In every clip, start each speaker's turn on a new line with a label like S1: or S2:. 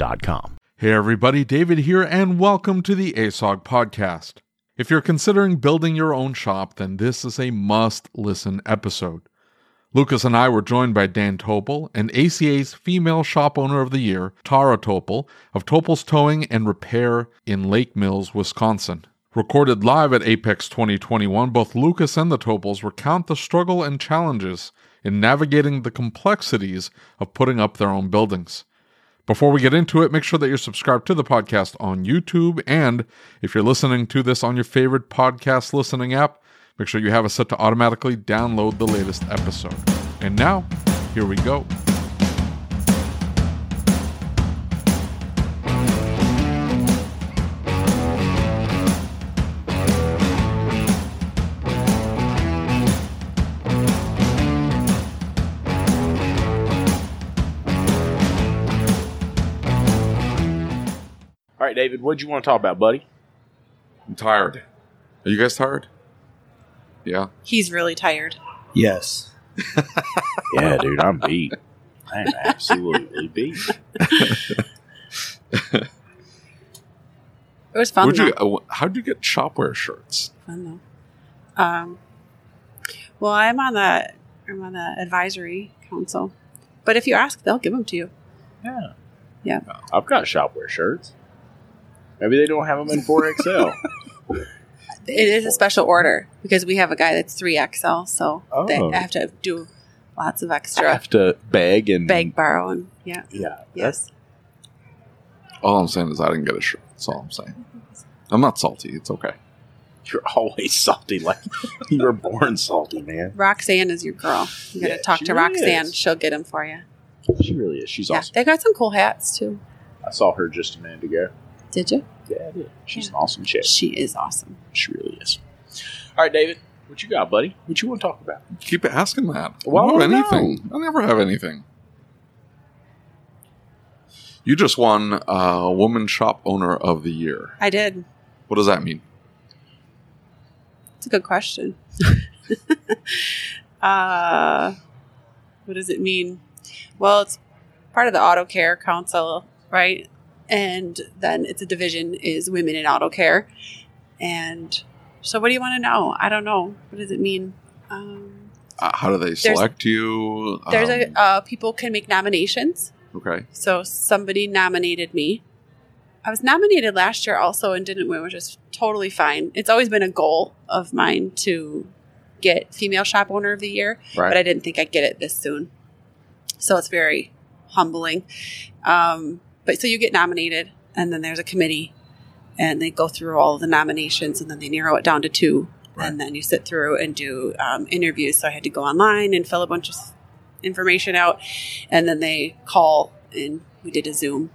S1: Getshopware.com.
S2: Hey everybody, David here, and welcome to the ASOG podcast. If you're considering building your own shop, then this is a must listen episode. Lucas and I were joined by Dan Topel and ACA's Female Shop Owner of the Year, Tara Topel, of Topel's Towing and Repair in Lake Mills, Wisconsin. Recorded live at AAPEX 2021, both Lucas and the Topels recount the struggle and challenges in navigating the complexities of putting up their own buildings. Before we get into it, make sure that you're subscribed to the podcast on YouTube. And if you're listening to this on your favorite podcast listening app, make sure you have it set to automatically download the latest episode. And now, here we go.
S1: All right, David, what do you want to talk about, buddy?
S2: I'm tired. Are you guys tired? Yeah.
S3: He's really tired.
S4: Yes.
S1: Yeah, dude, I'm beat. I'm absolutely beat.
S3: It was fun.
S2: Where'd you,
S3: though.
S2: uh, how'd you get shopware shirts?
S3: Fun though. Um, well, I'm on the I'm on the advisory council, but if you ask, they'll give them to you.
S1: Yeah.
S3: Yeah.
S1: I've got shopware shirts. Maybe they don't have them in 4XL.
S3: It is a special order because we have a guy that's three XL, so oh. they
S1: Oh.
S3: have to do lots of extra.
S1: I
S3: extra
S1: have to beg and
S3: beg, borrow, and yeah,
S1: Yeah.
S3: yes.
S2: All I'm saying is I didn't get a shirt. That's all I'm saying. I'm not salty. It's okay.
S1: You're always salty. Like you were born salty, man.
S3: Roxanne is your girl. You got to
S1: Yeah,
S3: talk to
S1: really
S3: Roxanne;
S1: is.
S3: she'll get them for you.
S1: She really is. She's
S3: yeah,
S1: awesome.
S3: they got some cool hats too.
S1: I saw her just a minute ago.
S3: Did you?
S1: Yeah, I did. She's
S3: Yeah.
S1: an awesome chick.
S3: She is awesome.
S1: She really is. All right, David, what you got, buddy? What you want to talk about?
S2: Keep asking that.
S1: Well,
S2: I don't have
S1: no.
S2: anything. I never have anything. You just won uh, Woman Shop Owner of the Year.
S3: I did.
S2: What does that mean?
S3: It's a good question. uh, what does it mean? Well, it's part of the Auto Care Council, right? And then it's a division is women in auto care. And so, what do you want to know? I don't know. What does it mean? Um,
S2: Uh, how do they select you?
S3: there's
S2: Um,
S3: a uh, people can make nominations.
S2: okay.
S3: So somebody nominated me. I was nominated last year also and didn't win, which is totally fine. It's always been a goal of mine to get female shop owner of the year,
S1: Right.
S3: but I didn't think I'd get it this soon. So it's very humbling. Um, but so you get nominated, and then there's a committee, and they go through all the nominations, and then they narrow it down to two,
S2: Right.
S3: and then you sit through and do um, interviews. So I had to go online and fill a bunch of information out, and then they call, and we did a Zoom,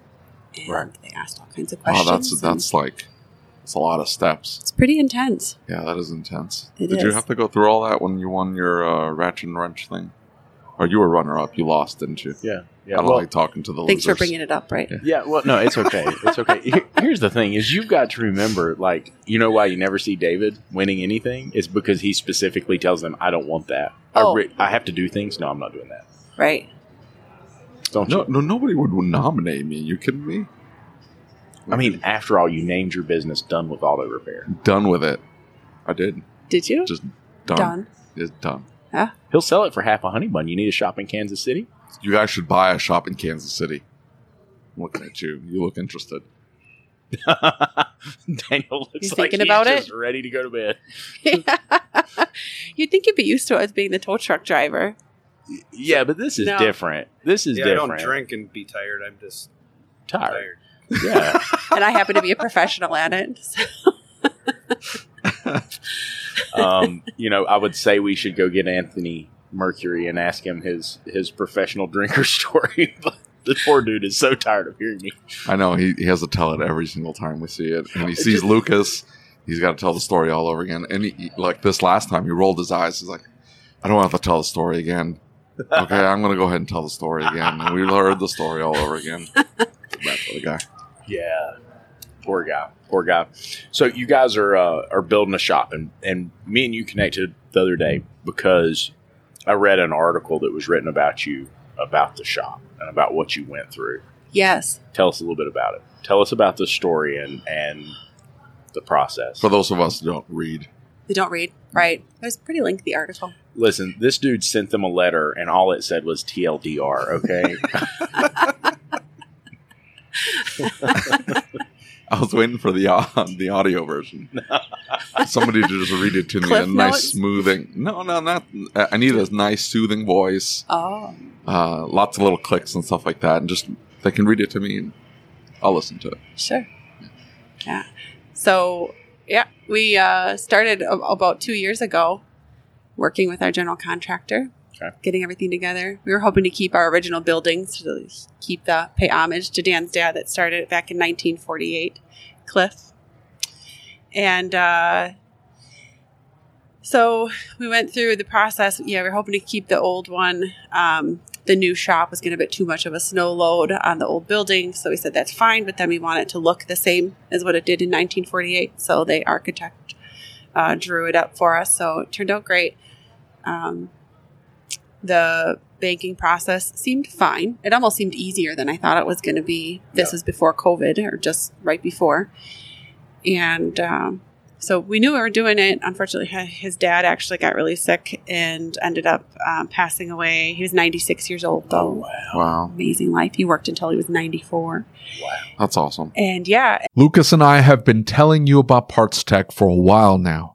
S3: and
S1: Right.
S3: they asked all kinds of
S2: Wow,
S3: questions.
S2: that's that's like it's a lot of steps.
S3: it's pretty intense.
S2: Yeah, that is intense.
S3: It
S2: Did you have to go through all that when you won your uh, ratchet and wrench thing? Or you were runner up? You lost, didn't you?
S1: Yeah. Yeah,
S2: I don't
S1: well,
S2: like talking to the
S3: Thanks for bringing it up, right?
S1: yeah, well, no, it's okay. It's okay. Here's the thing: is you've got to remember, like, you know why you never see David winning anything? It's because he specifically tells them, "I don't want that.
S3: Oh.
S1: I, re- I have to do things. No, I'm not doing that.
S3: Right.
S1: Don't
S2: No,
S1: you?"
S2: no, nobody would nominate me. You kidding me?
S1: I mean, after all, you named your business "Done with Auto Repair."
S2: Done with it. I did.
S3: Did you?
S2: Just done.
S3: Done.
S2: It's done.
S1: He'll sell it for half a honey bun. You need a shop in Kansas City.
S2: You guys should buy a shop in Kansas City. I'm looking at you. You look interested.
S1: Daniel looks
S3: He's
S1: like
S3: thinking
S1: he's
S3: about
S1: just
S3: it?
S1: ready to go to bed.
S3: You'd think you'd be used to it as being the tow truck driver.
S1: Yeah, but this is
S3: No.
S1: different. This is
S4: yeah, I
S1: different.
S4: don't drink and be tired. I'm just
S1: Tired.
S4: tired.
S1: Yeah.
S3: And I happen to be a professional at it. So.
S1: um, you know, I would say we should go get Anthony Mercury and ask him his his professional drinker story. But the poor dude is so tired of hearing me.
S2: I know he, he has to tell it every single time we see it, and he sees Lucas. He's got to tell the story all over again. And he, he- like this last time, he rolled his eyes. He's like, "I don't have to tell the story again." Okay, I'm going to go ahead and tell the story again. And we heard the story all over again. Bad for the guy.
S1: Yeah. Poor guy. Poor guy. So you guys are uh, are building a shop, and and me and you connected the other day because I read an article that was written about you about the shop and about what you went through.
S3: Yes.
S1: Tell us a little bit about it. Tell us about the story and and the process.
S2: For those of us who don't read,
S3: They don't read. Right. It was a pretty lengthy article.
S1: Listen, this dude sent them a letter, and all it said was TLDR. Okay.
S2: I was waiting for the uh, the audio version. Somebody to just read it to me in a nice,
S3: notes?
S2: smoothing. No, no, not. I need a nice, soothing voice.
S3: Oh.
S2: Uh, lots of little clicks and stuff like that, and just they can read it to me, and I'll listen to it.
S3: Sure. Yeah. So, yeah, we uh, started about two years ago working with our general contractor,
S1: Okay.
S3: getting everything together. We were hoping to keep our original buildings to keep the pay homage to Dan's dad that started back in 1948, Cliff. And uh, so we went through the process. Yeah, we are hoping to keep the old one. Um, the new shop was getting a bit too much of a snow load on the old building, so we said that's fine. But then we want it to look the same as what it did in 1948. So the architect uh, drew it up for us. So it turned out great. Um, the banking process seemed fine. It almost seemed easier than I thought it was going to be. This
S1: Yeah.
S3: is before COVID or just right before. And um, so we knew we were doing it. Unfortunately, his dad actually got really sick and ended up um, passing away. He was 96 years old, though.
S1: wow.
S2: Wow,
S3: Amazing life. He worked until he was 94.
S1: Wow.
S2: that's awesome.
S3: And yeah,
S2: Lucas and I have been telling you about PartsTech for a while now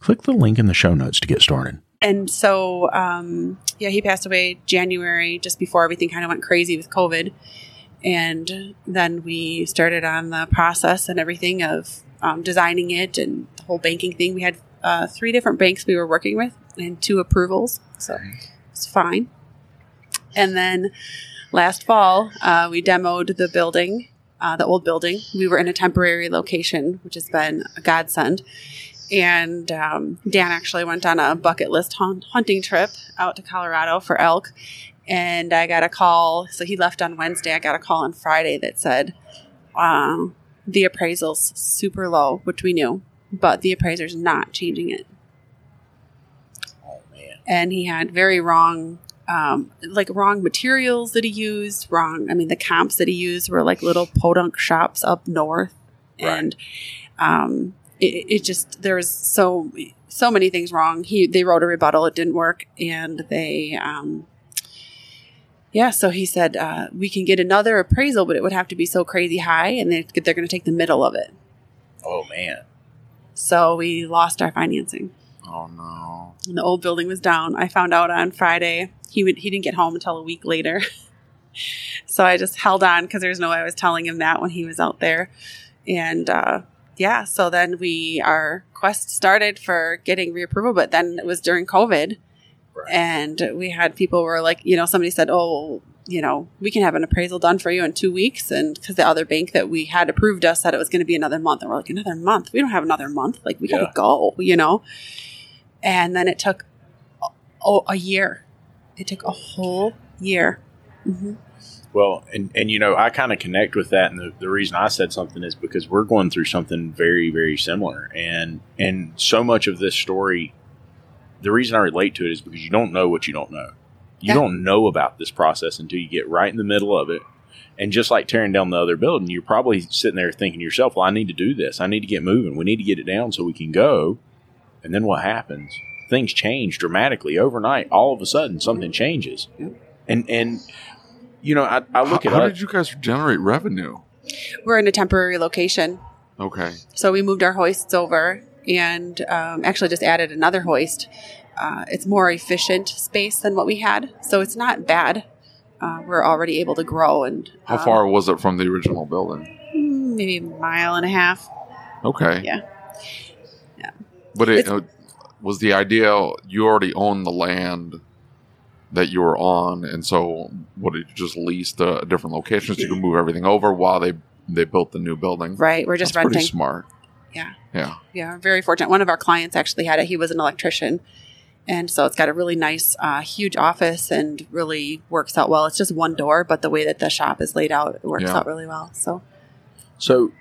S5: Click the link in the show notes to get started.
S3: And so, um, yeah, he passed away January, just before everything kind of went crazy with COVID. And then we started on the process and everything of um, designing it and the whole banking thing. We had uh, three different banks we were working with and two approvals. So it's fine. And then last fall, uh, we demoed the building uh, the old building. We were in a temporary location, which has been a godsend. And um, Dan actually went on a bucket list hunt- hunting trip out to Colorado for elk. And I got a call. So he left on Wednesday. I got a call on Friday that said um, the appraisal's super low, which we knew, but the appraiser's not changing it.
S1: Oh man.
S3: And he had very wrong, um, like wrong materials that he used. Wrong. I mean, the comps that he used were like little podunk shops up north,
S1: Right.
S3: and um, it, it just there was so so many things wrong. He they wrote a rebuttal, it didn't work, and they. Um, yeah, so he said uh, we can get another appraisal, but it would have to be so crazy high, and they, they're going to take the middle of it.
S1: Oh man.
S3: So we lost our financing.
S2: Oh no.
S3: And the old building was down. I found out on Friday. He would he didn't get home until a week later. so I just held on because there's no way I was telling him that when he was out there. And uh, yeah, so then we our quest started for getting reapproval, but then it was during COVID,
S1: Right.
S3: and we had people were like, you know, somebody said, oh. You know, we can have an appraisal done for you in two weeks. And because the other bank that we had approved us said it was going to be another month. And we're like, another month? We don't have another month. Like, we gotta go, you know? And then it took oh, a year. It took a whole year. hmm
S1: Well, and and you know, I kind of connect with that, and the, the reason I said something is because we're going through something very, very similar, and and so much of this story, the reason I relate to it is because you don't know what you don't know. You
S3: Yeah.
S1: don't know about this process until you get right in the middle of it. And just like tearing down the other building, you're probably sitting there thinking to yourself, "Well, I need to do this. I need to get moving. We need to get it down so we can go." And then what happens? Things change dramatically overnight. All of a sudden, something mm-hmm. changes,
S3: Yep.
S1: and and you know, I, I look
S2: how,
S1: at
S2: how
S1: us-
S2: did you guys generate revenue?
S3: We're in a temporary location.
S2: Okay.
S3: So we moved our hoists over and um, actually just added another hoist. Uh, it's more efficient space than what we had. So it's not bad. Uh, we're already able to grow. And
S2: How
S3: um,
S2: far was it from the original building?
S3: mm, Maybe a mile and a half.
S2: Okay.
S3: Yeah. Yeah.
S2: But it uh, was the idea you already own the land that you were on, and so what did you just lease the different locations? You can move everything over while they they built the new building.
S3: Right. We're just
S2: That's pretty
S3: renting.
S2: smart.
S3: Yeah.
S2: Yeah.
S3: Yeah, very fortunate. One of our clients actually had it. He was an electrician. And so it's got a really nice, uh, huge office and really works out well. It's just one door, but the way that the shop is laid out, it works
S2: Yeah.
S3: out really well. So,
S1: So,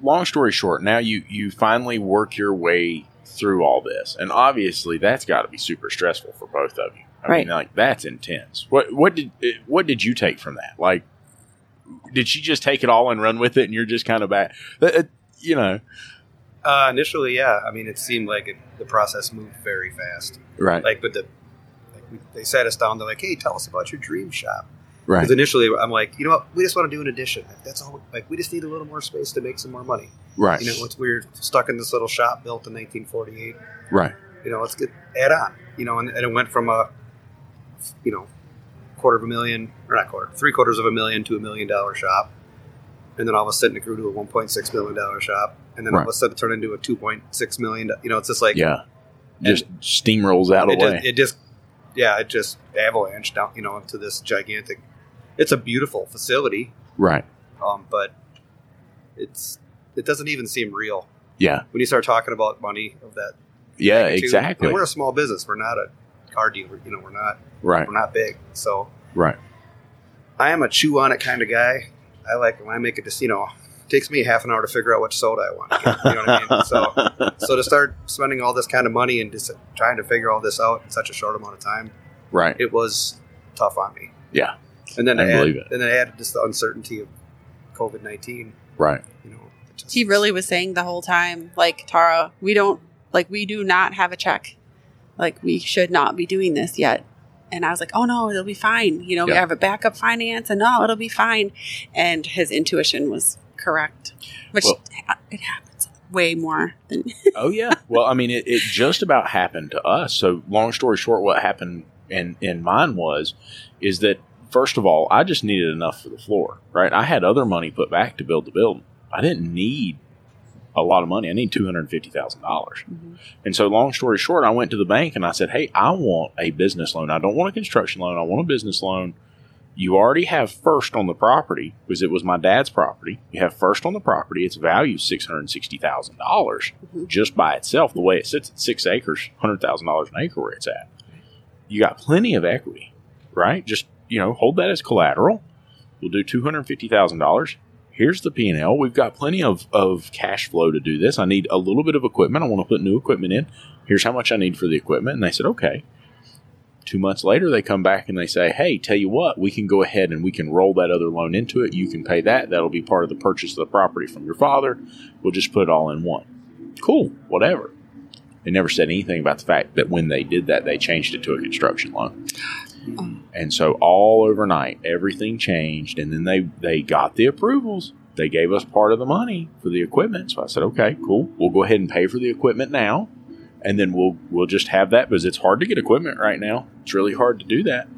S1: long story short, now you you finally work your way through all this, and obviously that's got to be super stressful for both of you. I
S3: Right.
S1: mean, like that's intense. What what did what did you take from that? Like, did she just take it all and run with it, and you're just kind of back? uh, You know,
S4: Uh, initially, yeah. I mean, it seemed like it, the process moved very fast.
S1: right?
S4: Like, but the like we, they sat us down. They're like, "Hey, tell us about your dream shop."
S1: right.
S4: Because initially, I'm like, you know what? We just want to do an addition. That's all. Like, we just need a little more space to make some more money.
S1: Right.
S4: You know, it's we're stuck in this little shop built in 1948.
S1: right.
S4: You know, let's get add on. You know, and, and it went from a, you know, quarter of a million or not quarter, three quarters of a million to a million dollar shop, and then all of a sudden it grew to a 1.6 million dollar shop, and then all of a sudden it turned into a $2.6 million. You know, it's just like
S1: yeah. Just steamrolls out of the way.
S4: just, it just yeah it just avalanched down you know into this gigantic it's a beautiful facility
S1: right.
S4: um, but it's it doesn't even seem real
S1: Yeah.
S4: when you start talking about money of that
S1: Yeah.
S4: magnitude.
S1: Exactly.
S4: We're a small business we're not a car dealer you know we're not
S1: Right.
S4: we're not big so
S1: Right.
S4: i am a chew on it kind of guy i like when i make a just you know it takes me half an hour to figure out which soda i want to get, you know what i mean so so to start spending all this kind of money and just trying to figure all this out in such a short amount of time
S1: right.
S4: it was tough on me.
S1: Yeah.
S4: And then
S1: I
S4: to add,
S1: believe it.
S4: and then I added just the uncertainty of COVID nineteen.
S1: Right.
S4: You know, just-
S3: he really was saying the whole time, like, Tara, we don't, like, we do not have a check. Like, we should not be doing this yet. And I was like, oh no, it'll be fine. You know, we have a backup finance and no, it'll be fine. And his intuition was correct, which
S1: Well-
S3: it happens way more than
S1: Oh yeah. well, I mean, it, it just about happened to us. So, long story short, what happened in in mine was, is that first of all, I just needed enough for the floor. Right. I had other money put back to build the building. I didn't need a lot of money. I need two hundred fifty thousand dollars.
S3: Mhm.
S1: And so, long story short, I went to the bank and I said, "Hey, I want a business loan. I don't want a construction loan. I want a business loan." You already have first on the property because it was my dad's property. You have first on the property. Its value six hundred sixty thousand dollars
S3: Mhm.
S1: just by itself. The way it sits at six acres, hundred thousand dollars an acre where it's at. You got plenty of equity, right? Just you know, hold that as collateral. We'll do two hundred fifty thousand dollars. Here's the P and L. We've got plenty of of cash flow to do this. I need a little bit of equipment. I want to put new equipment in. Here's how much I need for the equipment. And they said, okay. Two months later, they come back and they say, hey, tell you what, we can go ahead and we can roll that other loan into it. You can pay that. That'll be part of the purchase of the property from your father. We'll just put it all in one. Cool, whatever. They never said anything about the fact that when they did that, they changed it to a construction loan. And so all overnight, everything changed, and then they they got the approvals. They gave us part of the money for the equipment. So I said, okay, cool. We'll go ahead and pay for the equipment now, and then we'll we'll just have that because it's hard to get equipment right now. It's really hard to do that.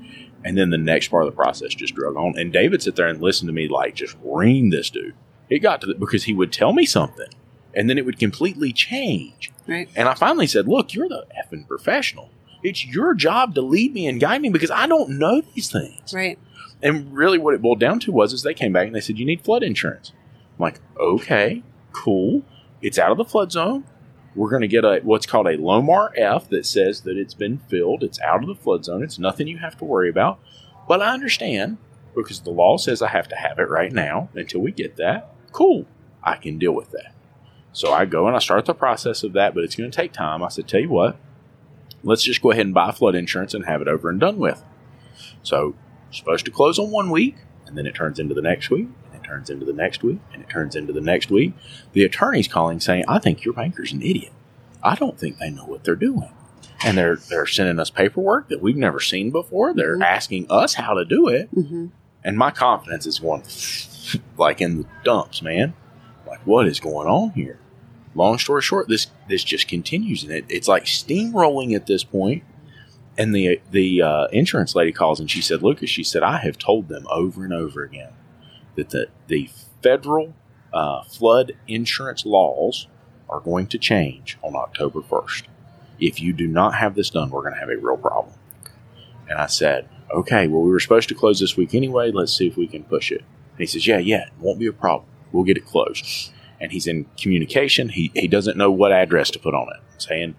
S1: And then the next part of the process just drug on. And David sit there and listened to me like just ream this dude. It got to the, because he would tell me something, and then it would completely change.
S3: Right.
S1: And I finally said, Look, you're the effing professional. It's your job to lead me and guide me because I don't know these things.
S3: Right.
S1: And really what it boiled down to was is they came back and they said, You need flood insurance. I'm like, okay, cool. It's out of the flood zone. We're gonna get a what's called a LOMR-F that says that it's been filled, it's out of the flood zone, it's nothing you have to worry about. But I understand because the law says I have to have it right now until we get that. Cool. I can deal with that. So I go and I start the process of that, but it's going to take time. I said, tell you what, let's just go ahead and buy flood insurance and have it over and done with. So supposed to close on one week, and then it turns into the next week, and it turns into the next week, and it turns into the next week. The attorney's calling saying, I think your banker's an idiot. I don't think they know what they're doing. And they're they're sending us paperwork that we've never seen before. They're
S3: Mhm.
S1: asking us how to do it
S3: hmm
S1: and my confidence is going like in the dumps, man. Like, what is going on here? Long story short, this this just continues, and it, it's like steamrolling at this point. And the the uh, insurance lady calls and she said, "Lucas," she said, "I have told them over and over again that the the federal uh, flood insurance laws are going to change on October first. If you do not have this done, we're going to have a real problem." And I said, okay, well, we were supposed to close this week anyway. Let's see if we can push it. And he says, yeah, yeah, it won't be a problem. We'll get it closed. And he's in communication. He, he doesn't know what address to put on it. saying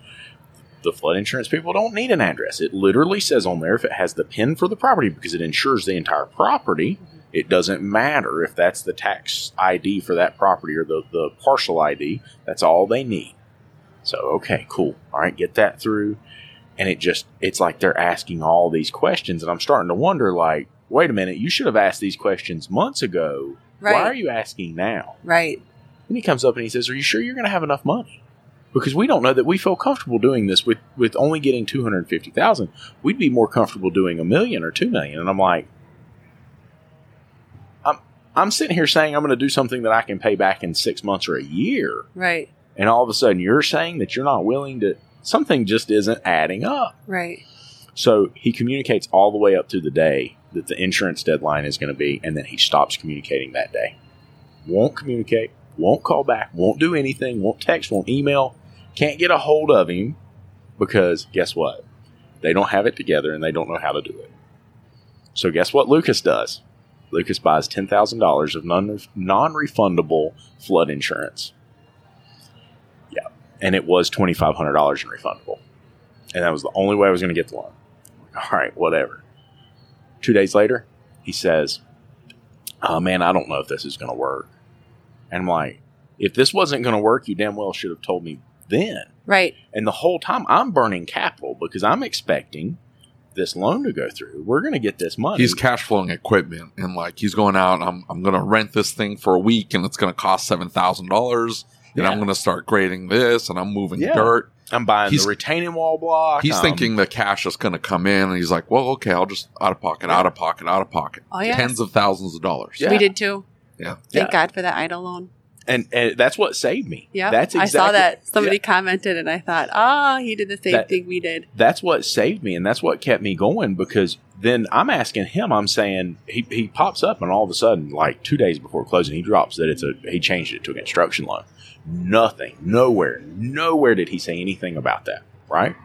S1: the flood insurance people don't need an address. It literally says on there if it has the PIN for the property because it insures the entire property. It doesn't matter if that's the tax ID for that property or the, the parcel ID. That's all they need. So, okay, cool. All right, get that through and it just it's like they're asking all these questions and i'm starting to wonder like wait a minute you should have asked these questions months ago
S3: Right.
S1: why are you asking now
S3: Right.
S1: And he comes up and he says are you sure you're going to have enough money because we don't know that we feel comfortable doing this with with only getting 250000 we'd be more comfortable doing a million or two million and i'm like i'm i'm sitting here saying i'm going to do something that i can pay back in six months or a year
S3: Right.
S1: and all of a sudden you're saying that you're not willing to something just isn't adding up
S3: Right.
S1: so he communicates all the way up to the day that the insurance deadline is going to be, and then he stops communicating that day. Won't communicate, won't call back, won't do anything, won't text, won't email, can't get a hold of him because guess what? They don't have it together and they don't know how to do it. So guess what Lucas does? Lucas buys $10,000 of non refundable flood insurance. Yeah. And it was $2,500 in refundable. And that was the only way I was going to get the loan. All right, whatever. Two days later, he says, Oh man, I don't know if this is going to work. And I'm like, If this wasn't going to work, you damn well should have told me then.
S3: Right.
S1: And the whole time I'm burning capital because I'm expecting this loan to go through. We're going to get this money.
S2: He's cash flowing equipment and like he's going out. I'm I'm going to rent this thing for a week and it's going to cost seven thousand dollars. And
S1: Yeah.
S2: I'm going to start grading this and I'm moving
S1: Yeah.
S2: dirt.
S1: I'm buying
S2: he's-
S1: the retaining wall block.
S2: He's
S1: I'm-
S2: thinking the cash is going to come in and he's like, well, okay, I'll just out of pocket, out of pocket, out of pocket.
S3: Oh, yeah.
S2: Tens of thousands of dollars.
S1: Yeah.
S3: We did too.
S2: Yeah.
S3: Thank
S1: Yeah.
S3: God for that EIDL loan.
S1: and, and that's what saved me.
S3: Yeah.
S1: That's exactly,
S3: I saw that somebody
S1: Yeah.
S3: commented and I thought, oh, he did the same
S1: That-
S3: thing we did.
S1: that's what saved me and that's what kept me going because then I'm asking him, I'm saying he, he pops up and all of a sudden, like two days before closing, he drops that it's a he changed it to a construction loan. Nothing, nowhere, nowhere did he say anything about that, right?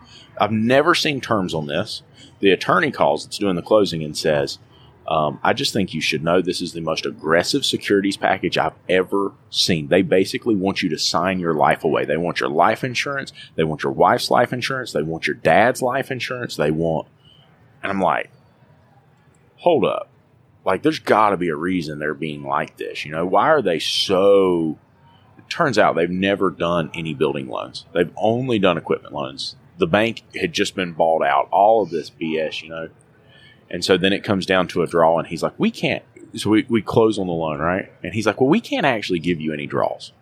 S1: I've never seen terms on this. The attorney calls that's doing the closing and says, Um, I just think you should know this is the most aggressive securities package I've ever seen. They basically want you to sign your life away. They want your life insurance. They want your wife's life insurance. They want your dad's life insurance. They want, and I'm like, hold up. Like, there's got to be a reason they're being like this. You know, why are they so? It turns out they've never done any building loans. They've only done equipment loans. The bank had just been bought out. All of this BS, you know. And so then it comes down to a draw, and he's like, "We can't." So we, we close on the loan, right? And he's like, "Well, we can't actually give you any draws."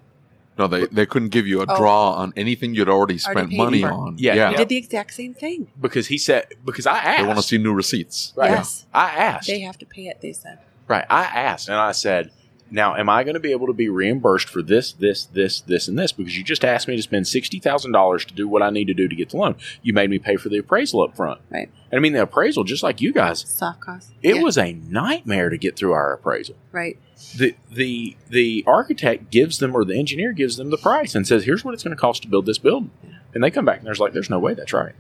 S2: No, they, they couldn't give you a
S3: Oh.
S2: draw on anything you'd already spent
S3: paid
S2: money
S3: for.
S2: on.
S1: Yeah,
S2: yeah.
S3: We did the exact same thing.
S1: Because he said, because I asked.
S2: They want to see new receipts.
S1: Right.
S3: Yes.
S1: I asked.
S3: They have to pay it, they said.
S1: Right. I asked and I said, now, am I going to be able to be reimbursed for this, this, this, this, and this? Because you just asked me to spend $60,000 to do what I need to do to get the loan. You made me pay for the appraisal up front.
S3: Right.
S1: And I mean, the appraisal, just like you guys,
S3: Soft cost.
S1: it
S3: Yeah,
S1: was a nightmare to get through our appraisal.
S3: right.
S1: The, the, the architect gives them, or the engineer gives them the price and says, here's what it's going to cost to build this building. And they come back and there's like, there's no way that's right.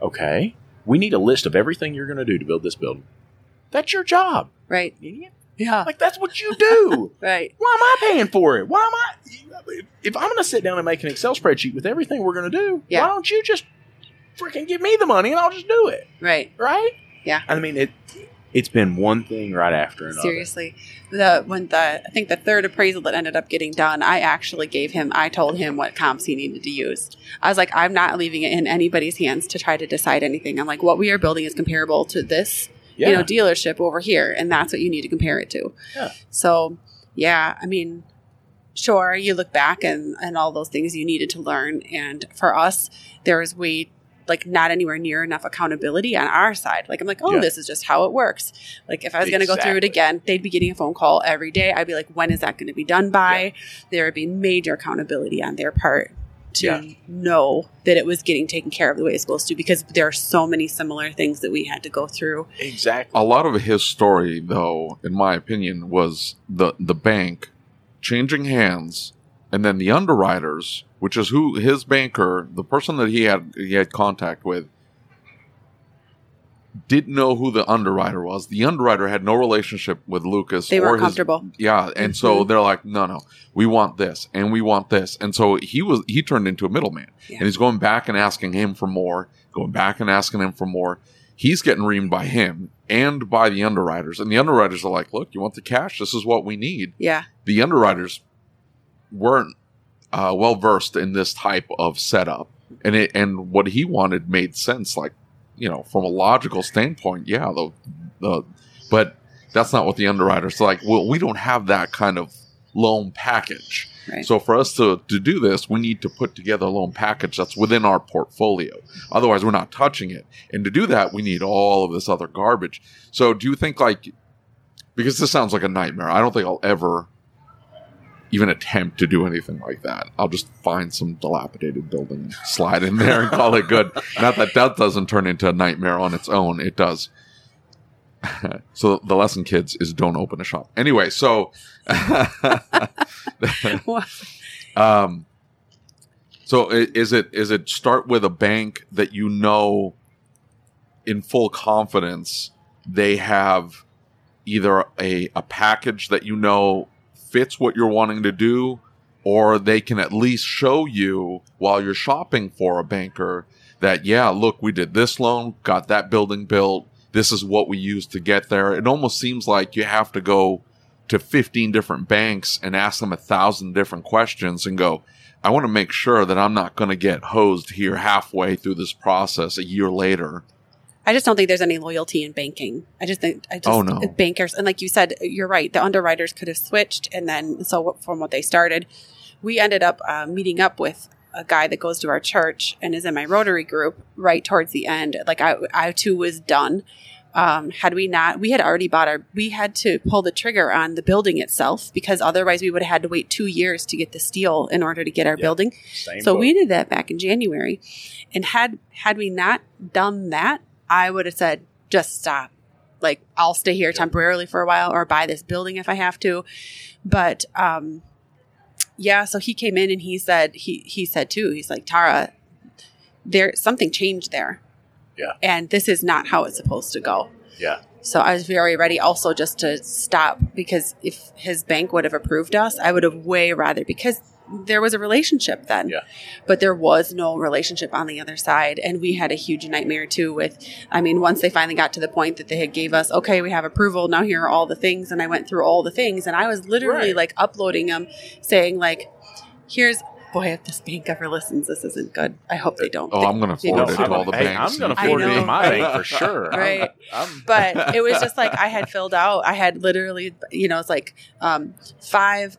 S1: Okay. We need a list of everything you're going to do to build this building. That's your job.
S3: Right.
S1: idiot.
S3: Yeah.
S1: Like that's what you do.
S3: Right.
S1: Why am I paying for it? Why am I? If I'm going to sit down and make an Excel spreadsheet with everything we're going to do,
S3: Yeah.
S1: why don't you just freaking give me the money and I'll just do it,
S3: Right.
S1: right?
S3: Yeah.
S1: I mean it. It's been one thing right after another.
S3: Seriously. The when the I think the third appraisal that ended up getting done, I actually gave him I told him what comps he needed to use. I was like, I'm not leaving it in anybody's hands to try to decide anything. I'm like, what we are building is comparable to this,
S1: Yeah.
S3: you know, dealership over here, and that's what you need to compare it to.
S1: Yeah.
S3: So yeah, I mean, sure, you look back and and all those things you needed to learn. And for us, there was way like not anywhere near enough accountability on our side. Like I'm like, oh,
S1: Yeah.
S3: this is just how it works. Like if I was going to go through it again, they'd be getting a phone call every day. I'd be like, when is that going to be done by? There would be major accountability on their part to
S1: Yeah.
S3: know that it was getting taken care of the way it's supposed to because there are so many similar things that we had to go through.
S1: exactly.
S2: A lot of his story, though, in my opinion, was the the bank changing hands, and then the underwriters, which is who his banker, the person that he had he had contact with, didn't know who the underwriter was. The underwriter had no relationship with Lucas.
S3: They weren't comfortable.
S2: Yeah, and so
S3: Mhm.
S2: they're like, no, no, we want this, and we want this, and so he was he turned into a middleman,
S3: Yeah.
S2: and he's going back and asking him for more, going back and asking him for more. He's getting reamed by him and by the underwriters, and the underwriters are like, look, you want the cash? This is what we need.
S3: Yeah.
S2: The underwriters weren't uh, well versed in this type of setup, and it and what he wanted made sense, like you know, from a logical standpoint, yeah, the the but that's not what the underwriters are like. Well, we don't have that kind of loan package.
S3: Right.
S2: So for us to, to do this, we need to put together a loan package that's within our portfolio. Otherwise, we're not touching it. And to do that, we need all of this other garbage. So do you think like because this sounds like a nightmare, I don't think I'll ever even attempt to do anything like that. I'll just find some dilapidated building, slide in there, and call it good. Not that that doesn't turn into a nightmare on its own. It does. so the lesson, kids, is don't open a shop. Anyway, so um, so is it is it start with a bank that you know in full confidence they have either a, a package that you know fits what you're wanting to do or they can at least show you while you're shopping for a banker that yeah look we did this loan got that building built this is what we used to get there. It almost seems like you have to go to 15 different banks and ask them a thousand different questions and go i want to make sure that i'm not going to get hosed here halfway through this process a year later
S3: I just don't think there's any loyalty in banking. I just think I just
S2: Oh, no.
S3: bankers and like you said, you're right. The underwriters could have switched, and then so from what they started, we ended up uh, meeting up with a guy that goes to our church and is in my Rotary group. Right towards the end, like I, I too was done. Um, had we not, we had already bought our, we had to pull the trigger on the building itself because otherwise we would have had to wait two years to get the steel in order to get our
S1: Yeah.
S3: building.
S1: Same
S3: So
S1: boat.
S3: we did that back in January. And had had we not done that, I would have said, just stop. Like I'll stay here temporarily for a while or buy this building if I have to. But um yeah, so he came in and he said he he said too, he's like, Tara, there something changed there.
S1: Yeah.
S3: And this is not how it's supposed to go.
S1: Yeah.
S3: So I was very ready also just to stop because if his bank would have approved us, I would have way rather because there was a relationship then.
S1: Yeah.
S3: But there was no relationship on the other side. And we had a huge nightmare too with I mean, once they finally got to the point that they had gave us, okay, we have approval, now here are all the things and I went through all the things and I was literally
S1: Right.
S3: like uploading them saying like here's boy if this bank ever listens this isn't good i hope they don't
S2: Oh, I'm going to
S3: They
S2: forward
S3: don't-
S2: it to all the
S1: hey,
S2: banks.
S1: I'm going to
S3: I
S1: forward it to my bank for sure. I'm-
S3: Right.
S1: I'm,
S3: but it was just like I had filled out. I had literally, you know, it's like um, five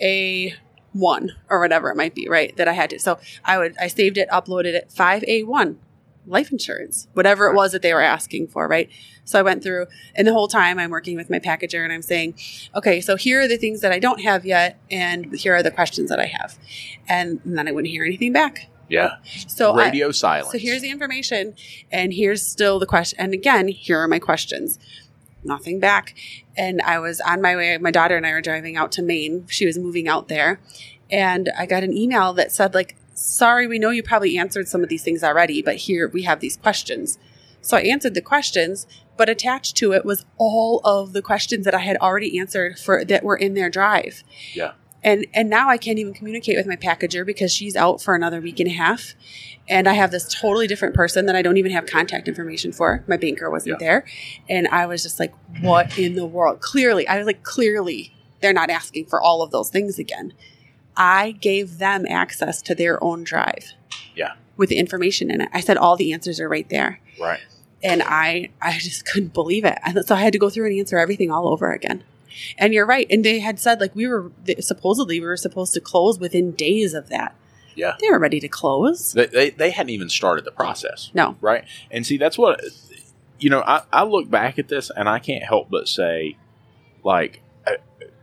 S3: a one or whatever it might be, right? That I had to. So I would I saved it, uploaded it five a one life insurance, whatever it was that they were asking for, right? So I went through, and the whole time I'm working with my packager, and I'm saying, okay, so here are the things that I don't have yet, and here are the questions that I have, and, then I wouldn't hear anything back.
S1: yeah.
S3: So I,
S1: Radio silence.
S3: so here's the information, and here's still the question. And again, here are my questions. Nothing back. And I was on my way. My daughter and I were driving out to Maine. She was moving out there, and I got an email that said, like, "Sorry, we know you probably answered some of these things already, but here we have these questions." So I answered the questions, but attached to it was all of the questions that I had already answered for that were in their drive
S1: Yeah.
S3: And and now I can't even communicate with my packager because she's out for another week and a half, and I have this totally different person that I don't even have contact information for. My banker wasn't
S1: Yeah.
S3: there, and I was just like, "What in the world?" Clearly, I was like, "Clearly, they're not asking for all of those things again." I gave them access to their own drive.
S1: Yeah.
S3: With the information in it, I said all the answers are right there,
S1: Right.
S3: and I I just couldn't believe it. And so I had to go through and answer everything all over again. And you're right. And they had said like we were supposedly we were supposed to close within days of that.
S1: Yeah.
S3: They were ready to close.
S1: They, they, they hadn't even started the process.
S3: No.
S1: Right. And see, that's what, you know, I, I look back at this and I can't help but say, like,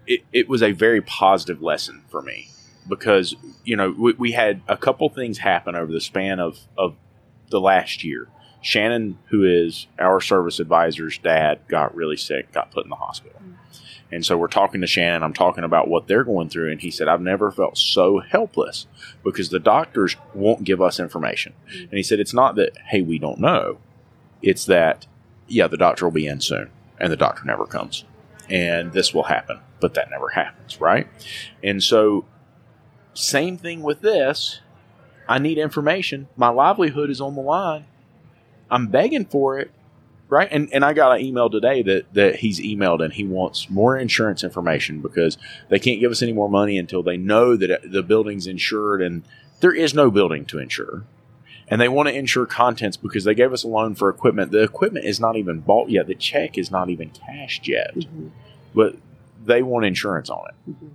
S1: it, it was a very positive lesson for me because, you know, we, we had a couple things happen over the span of, of the last year. Shannon, who is our service advisor's dad, got really sick, got put in the hospital. Mm. And so we're talking to Shannon. I'm talking about what they're going through. And he said, I've never felt so helpless because the doctors won't give us information. Mm-hmm. And he said, it's not that, hey, we don't know. It's that, yeah, the doctor will be in soon. And the doctor never comes. And this will happen. But that never happens, right? And so, same thing with this. I need information. My livelihood is on the line. I'm begging for it right? And and i got an email today that that he's emailed and he wants more insurance information because they can't give us any more money until they know that the building's insured and there is no building to insure. And they want to insure contents because they gave us a loan for equipment. The equipment is not even bought yet. The check is not even cashed yet.
S3: Mhm.
S1: but they want insurance on it.
S3: Mhm.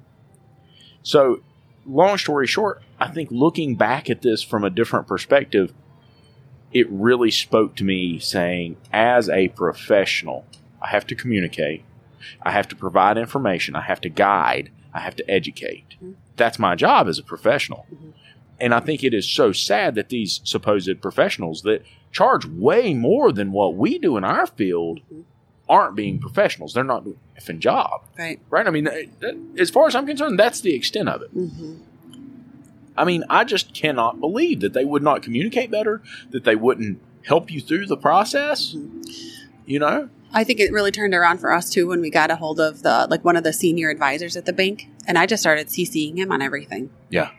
S1: so long story short i think looking back at this from a different perspective it really spoke to me saying, as a professional, I have to communicate, I have to provide information, I have to guide, I have to educate.
S3: Mhm.
S1: That's my job as a professional.
S3: Mhm.
S1: And I think it is so sad that these supposed professionals that charge way more than what we do in our field
S3: Mhm.
S1: aren't being professionals. They're not doing a effing job,
S3: Right.
S1: right? I mean, as far as I'm concerned, that's the extent of it. I mean, I just cannot believe that they would not communicate better, that they wouldn't help you through the process. You know?
S3: I think it really turned around for us too when we got a hold of the like one of the senior advisors at the bank, and I just started CCing him on everything.
S1: Yeah.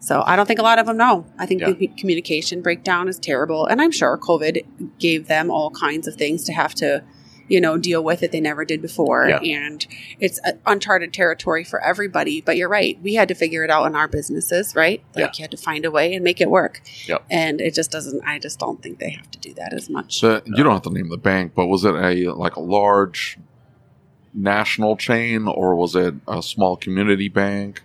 S3: So I don't think a lot of them know. I think
S1: Yeah.
S3: the communication breakdown is terrible, and I'm sure COVID gave them all kinds of things to have to, you know, deal with that they never did before,
S1: Yeah.
S3: and it's uh, uncharted territory for everybody. But you're right, we had to figure it out in our businesses, right? Like
S1: Yeah.
S3: you had to find a way and make it work.
S1: Yep.
S3: And it just doesn't. I just don't think they have to do that as much.
S2: So you don't have to name the bank, but was it a like a large national chain or was it a small community bank?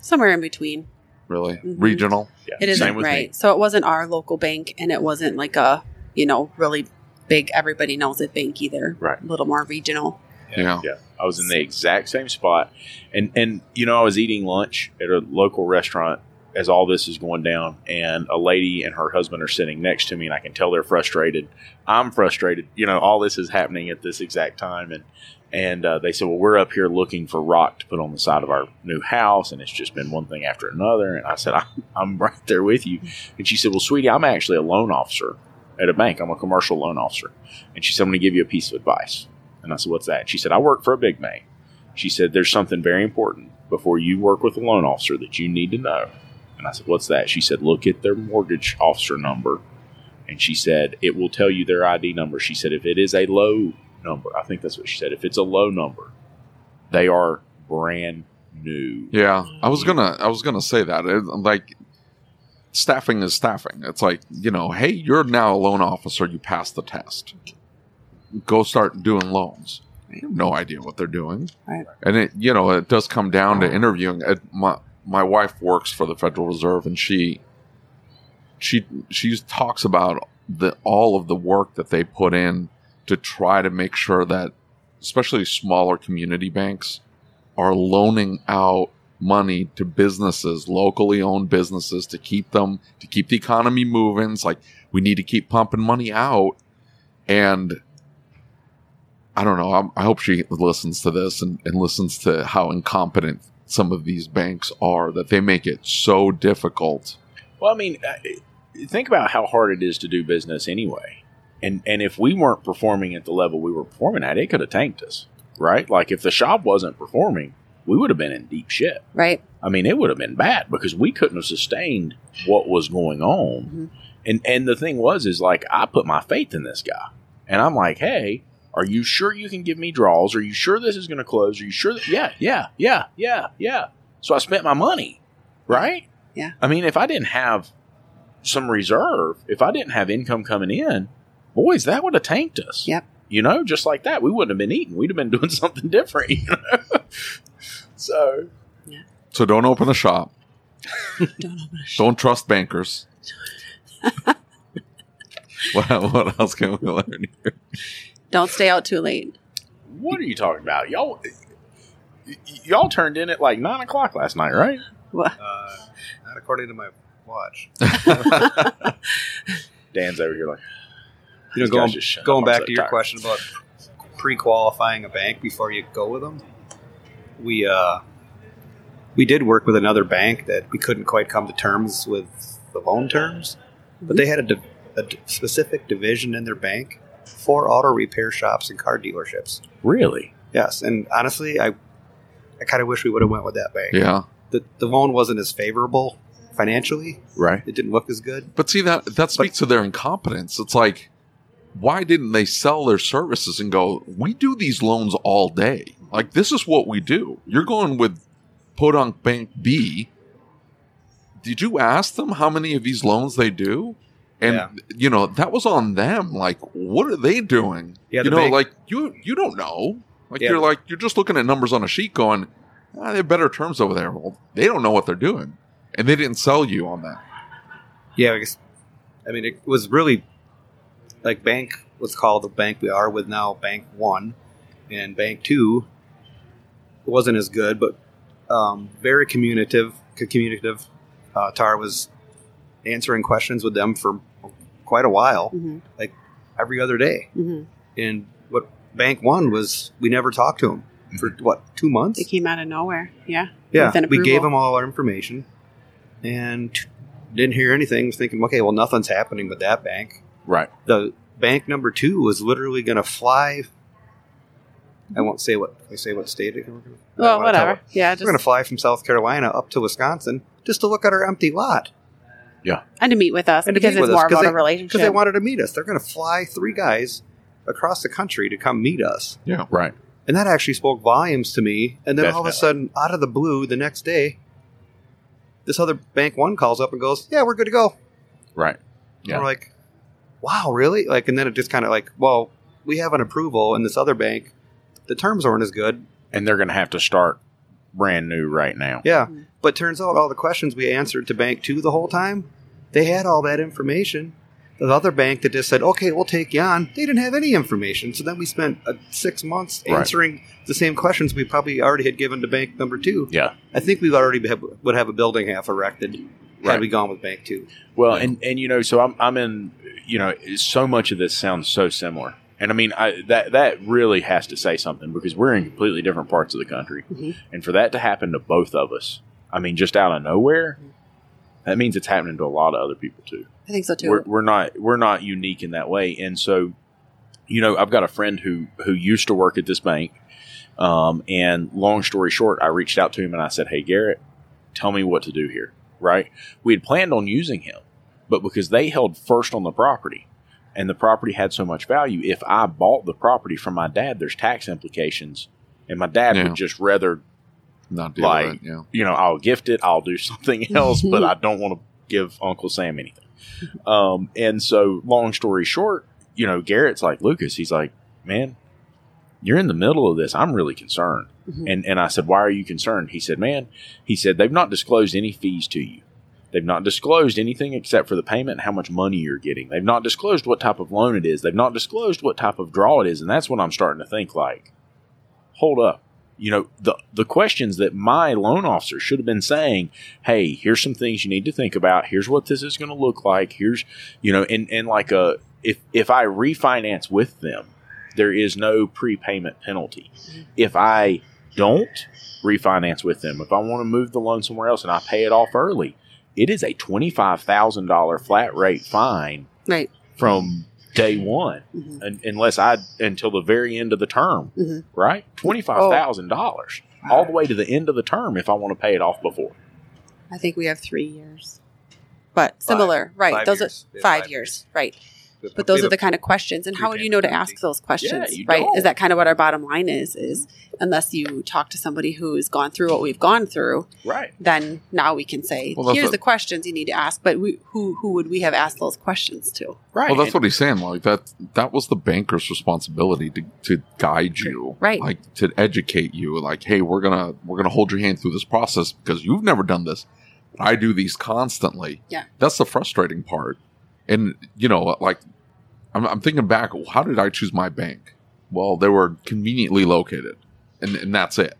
S3: Somewhere in between.
S2: Really
S3: Mhm.
S2: regional?
S1: Yeah.
S3: It isn't right.
S1: me.
S3: So it wasn't our local bank, and it wasn't like a you know really big everybody knows it bank either.
S1: Right.
S3: A little more regional.
S2: Yeah.
S1: Yeah. I was in the exact same spot. And and you know, I was eating lunch at a local restaurant as all this is going down and a lady and her husband are sitting next to me and I can tell they're frustrated. I'm frustrated. You know, all this is happening at this exact time and and uh, they said, "Well, we're up here looking for rock to put on the side of our new house, and it's just been one thing after another." And I said, "I'm, I'm right there with you." And she said, "Well, sweetie, I'm actually a loan officer at a bank. I'm a commercial loan officer. And she said, I'm going to give you a piece of advice. And I said, What's that? She said, I work for a big bank. She said, There's something very important before you work with a loan officer that you need to know. And I said, What's that? She said, Look at their mortgage officer number. And she said, It will tell you their ID number. She said, If it is a low number, I think that's what she said. If it's a low number, they are brand new.
S2: Yeah, I was mm-hmm. gonna I was gonna say that. It, like staffing is staffing. It's like you know, hey, you're now a loan officer. You passed the test. Go start doing loans. You have no idea what they're doing,
S3: Right.
S2: and it you know it does come down to interviewing. It, my my wife works for the Federal Reserve, and she she she talks about the all of the work that they put in to try to make sure that especially smaller community banks are loaning out money to businesses, locally owned businesses, to keep them, to keep the economy moving. It's like we need to keep pumping money out. And I don't know. I'm, I hope she listens to this and, and listens to how incompetent some of these banks are that they make it so difficult.
S1: Well, I mean, think about how hard it is to do business anyway. And and if we weren't performing at the level we were performing at, it could have tanked us, right? Like if the shop wasn't performing, we would have been in deep shit.
S3: Right.
S1: I mean, it would have been bad because we couldn't have sustained what was going on.
S3: Mhm.
S1: And and the thing was, is like I put my faith in this guy, and I'm like, hey, are you sure you can give me draws? Are you sure this is going to close? Are you sure? That, yeah, yeah, yeah, yeah, yeah. So I spent my money, right?
S3: Yeah.
S1: I mean, if I didn't have some reserve, if I didn't have income coming in, boys, that would have tanked us.
S3: Yep.
S1: You know, just like that, we wouldn't have been eating. We'd have been doing something different. You know. so
S2: So don't open a shop.
S3: Don't open a sh-
S2: Don't trust bankers. what, what else can we learn here?
S3: Don't stay out too late.
S1: What are you talking about, y'all? y- Y'all turned in at like nine o'clock last night, right?
S3: What?
S4: Uh, not according to my watch.
S1: Dan's over here like,
S4: You know, going,
S1: guys just shut up.
S4: going back to your
S1: tired.
S4: question about pre-qualifying a bank before you go with them, we uh, we did work with another bank that we couldn't quite come to terms with the loan terms, but they had a, div- a d- specific division in their bank for auto repair shops and car dealerships.
S1: really?
S4: Yes, and honestly, I I kind of wish we would have went with that bank.
S2: Yeah.
S4: The the loan wasn't as favorable financially.
S1: Right.
S4: It didn't look as good.
S2: But see that that speaks to their incompetence. It's like, why didn't they sell their services and go? We do these loans all day. Like this is what we do. You're going with Podunk Bank B. Did you ask them how many of these loans they do? And
S4: Yeah.
S2: you know that was on them. Like, what are they doing?
S4: Yeah,
S2: you know,
S4: bank-
S2: like you you don't know. Like
S4: Yeah.
S2: you're like you're just looking at numbers on a sheet, going, ah, they have better terms over there. Well, they don't know what they're doing, and they didn't sell you on that.
S4: Yeah, I guess. I mean, it was really like bank was called the bank we are with now, Bank One, and Bank Two wasn't as good, but um, very communicative. Communicative. Uh, Tar was answering questions with them for quite a while,
S3: hmm
S4: every other day.
S3: hmm
S4: And what Bank One was, we never talked to him for what two months.
S3: They came out of nowhere. Yeah.
S4: Yeah,
S3: with an
S4: we gave
S3: approval.
S4: him all our information, and didn't hear anything. Was thinking, okay, well, nothing's happening with that bank.
S1: Right.
S4: the bank number two was literally going to fly. I won't say what I say what state it. We're gonna,
S3: Well,
S4: don't wanna tell
S3: whatever.
S4: it.
S3: Yeah.
S4: We're going to fly from South Carolina up to Wisconsin just to look at our empty lot Yeah,
S3: and to meet with us
S4: And
S3: because
S4: meet
S3: it's
S4: with us,
S3: about
S4: they-
S3: a relationship.
S4: because they wanted to meet us. They're going to fly three guys across the country to come meet us,
S2: Yeah.
S1: Right.
S4: and that actually spoke volumes to me. And then all of a sudden, out of the blue, the next day, this other bank one calls up and goes, "Yeah, we're good to go."
S1: Right.
S4: And
S1: Yeah.
S4: We're like, wow, really? Like, and then it just kind of like, well, we have an approval, and this other bank, the terms aren't as good.
S1: And they're going to have to start brand new right now.
S4: Yeah,
S3: Mhm.
S4: but turns out all the questions we answered to Bank Two the whole time, they had all that information. The other bank that just said, "Okay, we'll take you on," they didn't have any information. So then we spent uh, six months
S1: Right.
S4: answering the same questions we probably already had given to Bank Number Two.
S1: Yeah.
S4: I think we already have, would have a building half erected had
S1: Right.
S4: we gone with Bank Two.
S1: Well, and and you know, so I'm I'm in. You know, so much of this sounds so similar, and I mean I, that that really has to say something because we're in completely different parts of the country,
S3: Mhm.
S1: and for that to happen to both of us, I mean, just out of nowhere, that means it's happening to a lot of other people too.
S3: I think so too.
S1: We're, we're not we're not unique in that way, and so you know I've got a friend who who used to work at this bank, um, and long story short, I reached out to him and I said, "Hey Garrett, tell me what to do here." Right? We had planned on using him, but because they held first on the property, and the property had so much value, if I bought the property from my dad, there's tax implications, and my dad
S2: Yeah.
S1: would just rather
S2: Not
S1: Like-
S2: it. Yeah.
S1: you know, I'll gift it, I'll do something else, but I don't want to give Uncle Sam anything. Um, and so, long story short, you know, Garrett's like, Lucas, he's like, man, you're in the middle of this. I'm really concerned.
S3: Mhm.
S1: And, and I said, why are you concerned? He said, man, he said, they've not disclosed any fees to you. They've not disclosed anything except for the payment and how much money you're getting. They've not disclosed what type of loan it is. They've not disclosed what type of draw it is. And that's what I'm starting to think like, hold up. You know, the the questions that my loan officer should have been saying, hey, here's some things you need to think about. Here's what this is going to look like. Here's, you know, and, and like a, if, if I refinance with them, there is no prepayment penalty. If I don't refinance with them, if I want to move the loan somewhere else and I pay it off early, it is a $25,000 flat rate fine
S3: right.
S1: from day one
S3: Mhm.
S1: un- unless I until the very end of the term,
S3: Mhm.
S1: right? Twenty five thousand dollars all the way to the end of the term if I want to pay it off before.
S3: I think we have three years, but similar, right?
S4: Five
S3: those
S4: years.
S3: are
S4: Yeah,
S3: five,
S4: five
S3: years, right? But those are the kind of questions, and how would you know to ask those questions,
S1: you
S3: right?
S1: don't.
S3: Is that kind of what our bottom line is? Is unless you talk to somebody who's gone through what we've gone through,
S1: Right.
S3: then now we can say,
S2: Well,
S3: here's
S2: what-
S3: the questions you need to ask. But we, who who would we have asked those questions to?
S1: Right.
S2: Well, that's
S1: And-
S2: what he's saying. Like that, that was the banker's responsibility to, to guide you,
S3: Right.
S2: Like to educate you. Like, hey, we're gonna we're gonna hold your hand through this process because you've never done this. I do these constantly.
S3: Yeah.
S2: that's the frustrating part. And you know, like, I'm, I'm thinking back. How did I choose my bank? Well, they were conveniently located, and and that's it.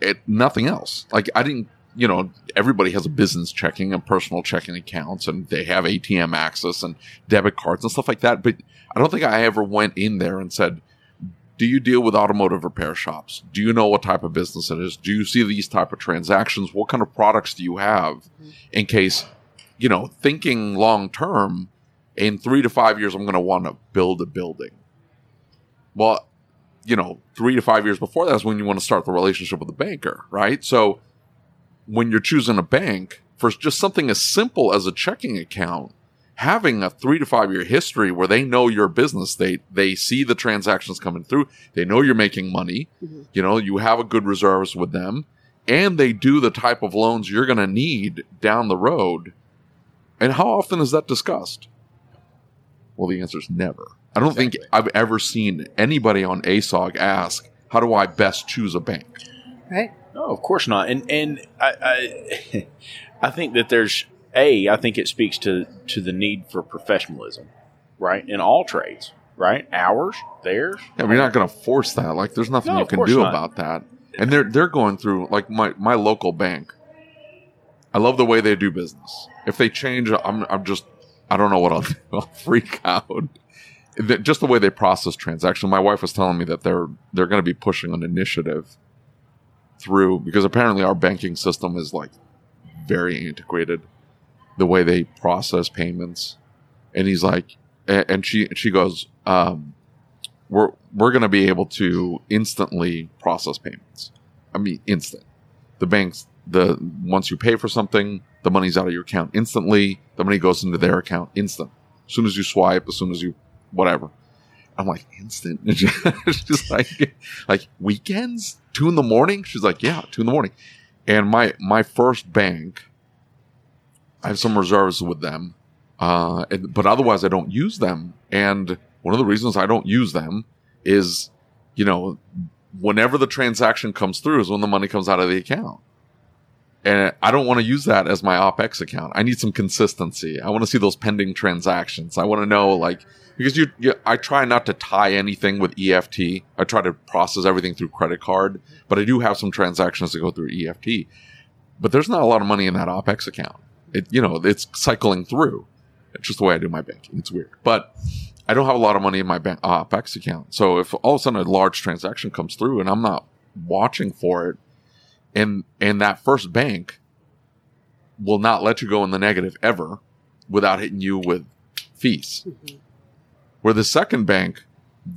S2: It nothing else. Like I didn't. You know, everybody has a business checking and personal checking accounts, and they have ATM access and debit cards and stuff like that. But I don't think I ever went in there and said, "Do you deal with automotive repair shops? Do you know what type of business it is? Do you see these type of transactions? What kind of products do you have?" In case, you know, thinking long term, in three to five years, I'm going to want to build a building. Well, you know, three to five years before that is when you want to start the relationship with the banker, right? So when you're choosing a bank for just something as simple as a checking account, having a three to five year history where they know your business, they they see the transactions coming through, they know you're making money,
S3: Mhm.
S2: you know, you have a good reserves with them, and they do the type of loans you're going to need down the road. And how often is that discussed? Well, the answer is never. I don't think I've ever seen anybody on ASOG ask, "How do I best choose a bank?"
S3: Right.
S1: No, of course not. And and I, I I think that there's a I think it speaks to to the need for professionalism, right? In all trades, right? Ours, theirs.
S2: Yeah, we're not going to force that. Like, there's nothing
S1: No,
S2: you can do
S1: not.
S2: about that. And they're they're going through like my my local bank. I love the way they do business. If they change, I'm I'm just I don't know what I'll do. I'll freak out. Just the way they process transactions. My wife was telling me that they're they're going to be pushing an initiative through because apparently our banking system is like very antiquated. The way they process payments, and he's like, and she she goes, um, we're we're going to be able to instantly process payments. I mean, instant. The banks, the once you pay for something, the money's out of your account instantly. The money goes into their account instant. As soon as you swipe, as soon as you whatever. I'm like instant. Just like like weekends, two in the morning. She's like, yeah, two in the morning. And my my first bank, I have some reserves with them, uh, and, but otherwise I don't use them. And one of the reasons I don't use them is, you know, whenever the transaction comes through is when the money comes out of the account. And I don't want to use that as my OPEX account. I need some consistency. I want to see those pending transactions. I want to know, like, because you, you, I try not to tie anything with EFT. I try to process everything through credit card, but I do have some transactions that go through EFT. But there's not a lot of money in that OPEX account. It, you know, it's cycling through. It's just the way I do my banking. It's weird, but I don't have a lot of money in my bank, uh, OPEX account. So if all of a sudden a large transaction comes through and I'm not watching for it, and and that first bank, will not let you go in the negative ever without hitting you with fees.
S3: Mhm.
S2: Where the second bank,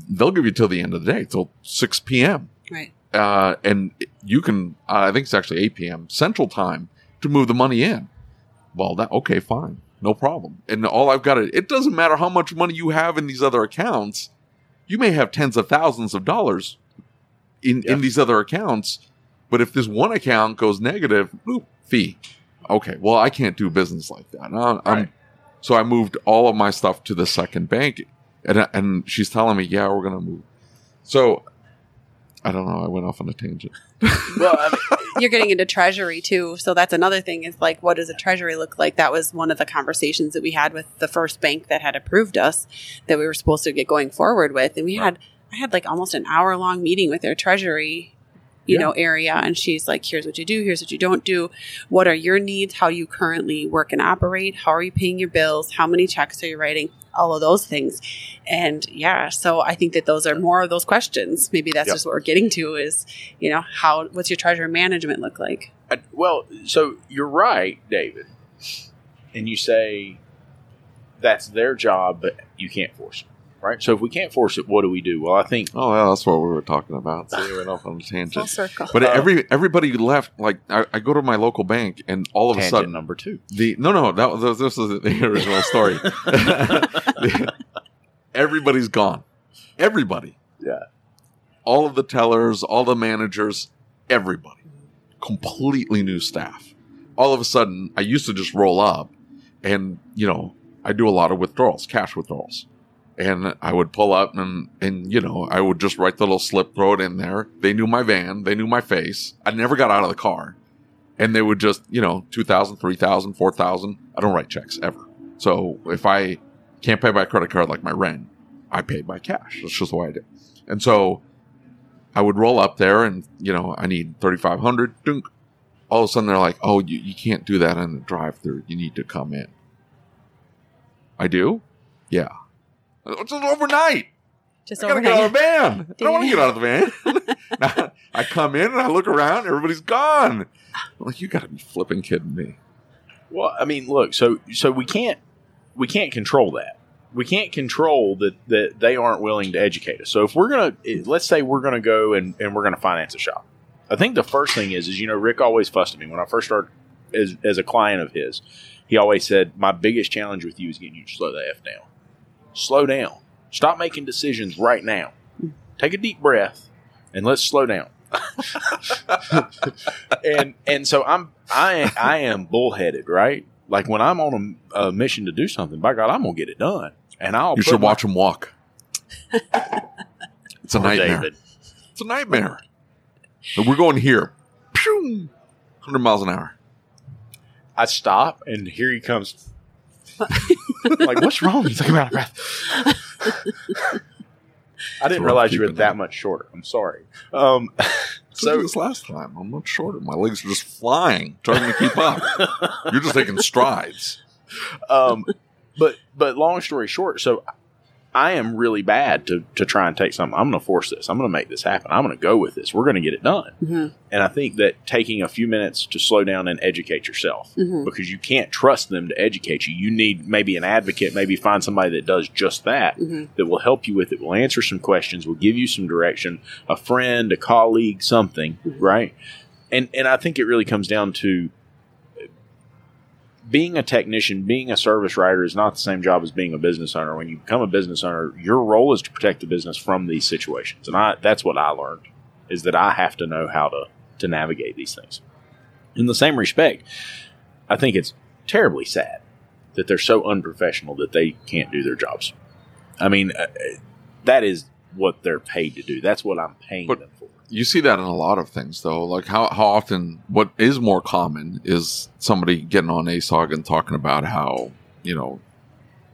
S2: they'll give you till the end of the day, till 6 p.m.
S3: Right.
S2: Uh, and you can, uh, I think it's actually 8 p.m. Central Time to move the money in. Well, that okay, fine, no problem. And all I've got to, it doesn't matter how much money you have in these other accounts. You may have tens of thousands of dollars in
S1: Yeah.
S2: in these other accounts, but if this one account goes negative, boop, fee. Okay, well, I can't do business like that. I'm,
S1: Right.
S2: so I moved all of my stuff to the second bank, and and she's telling me, yeah, we're gonna move. So I don't know. I went off on a tangent.
S1: Well, I mean,
S3: You're getting into treasury too. So that's another thing is like, what does a treasury look like? That was one of the conversations that we had with the first bank that had approved us that we were supposed to get going forward with. And we had, I had like almost an hour long meeting with their treasury, you
S1: Yeah.
S3: know, area. And she's like, here's what you do. Here's what you don't do. What are your needs? How you currently work and operate? How are you paying your bills? How many checks are you writing? All of those things. And yeah, so I think that those are more of those questions. Maybe that's
S2: Yep.
S3: just what we're getting to is, you know, how, what's your treasury management look like?
S1: I- well, so you're right, David, and you say that's their job, but you can't force it, right? So if we can't force it, what do we do? Well, I think
S2: Oh, yeah, that's what we were talking about. So we went off on a
S3: Full
S2: tangent.
S3: circle.
S2: But
S1: Uh,
S2: every everybody left. Like I, I go to my local bank, and all of a sudden,
S1: number two.
S2: the no, no, that was this was the original story. Everybody's gone. Everybody.
S1: Yeah.
S2: All of the tellers, all the managers, everybody. Completely new staff. All of a sudden, I used to just roll up and, you know, I do a lot of withdrawals, cash withdrawals. And I would pull up and, and, you know, I would just write the little slip, throw it in there. They knew my van. They knew my face. I never got out of the car. And they would just, you know, 2000 3000 4000 I don't write checks ever. So if I can't pay by credit card like my rent, I pay by cash. That's just the way I do. And so I would roll up there and, you know, I need 3500 dunk. All of a sudden they're like, oh, you, you can't do that in the drive through. You need to come in. I do? Yeah. It's just overnight.
S3: Just
S2: I gotta get out of the
S3: overnight.
S2: van. I don't want to get out of the van. I come in and I look around, everybody's gone. I'm like, you gotta be flipping kidding me.
S1: Well, I mean, look, so so we can't we can't control that. We can't control that that they aren't willing to educate us. So if we're gonna eh, let's say we're gonna go and, and we're gonna finance a shop. I think the first thing is is you know Rick always fussed at me when I first started as as a client of his. He always said my biggest challenge with you is getting you to slow the f down. Slow down. Stop making decisions right now. Take a deep breath and let's slow down. and and so I'm I I am bullheaded, right? Like when I'm on a, a mission to do something, by God, I'm gonna get it done. And I'll
S2: you should
S1: my-
S2: watch him walk. It's a nightmare.
S1: David.
S2: It's a nightmare. And we're going here. 100 miles an hour.
S1: I stop and here he comes. like, what's wrong? He's like, I'm out of breath. I didn't realize you were that
S2: up.
S1: much shorter. I'm sorry. Um,
S2: So
S1: so
S2: this last time, I'm much shorter. My legs are just flying, trying to keep up. You're just taking strides.
S1: um, but but long story short, so I am really bad to to try and take something. I'm going to force this. I'm going to make this happen. I'm going to go with this. We're going to get it done.
S3: Mhm.
S1: And I think that taking a few minutes to slow down and educate yourself
S3: Mhm.
S1: because you can't trust them to educate you. You need maybe an advocate, maybe find somebody that does just that
S3: Mhm.
S1: that will help you with it, will answer some questions, will give you some direction, a friend, a colleague, something,
S3: Mhm.
S1: right? And and I think it really comes down to being a technician, being a service writer is not the same job as being a business owner. When you become a business owner, your role is to protect the business from these situations. And I that's what I learned is that I have to know how to to navigate these things. In the same respect, I think it's terribly sad that they're so unprofessional that they can't do their jobs. I mean, uh, that is what they're paid to do. That's what I'm paying
S2: But-
S1: them for.
S2: You see that in a lot of things, though. Like how, how often, what is more common is somebody getting on ASOG and talking about how, you know,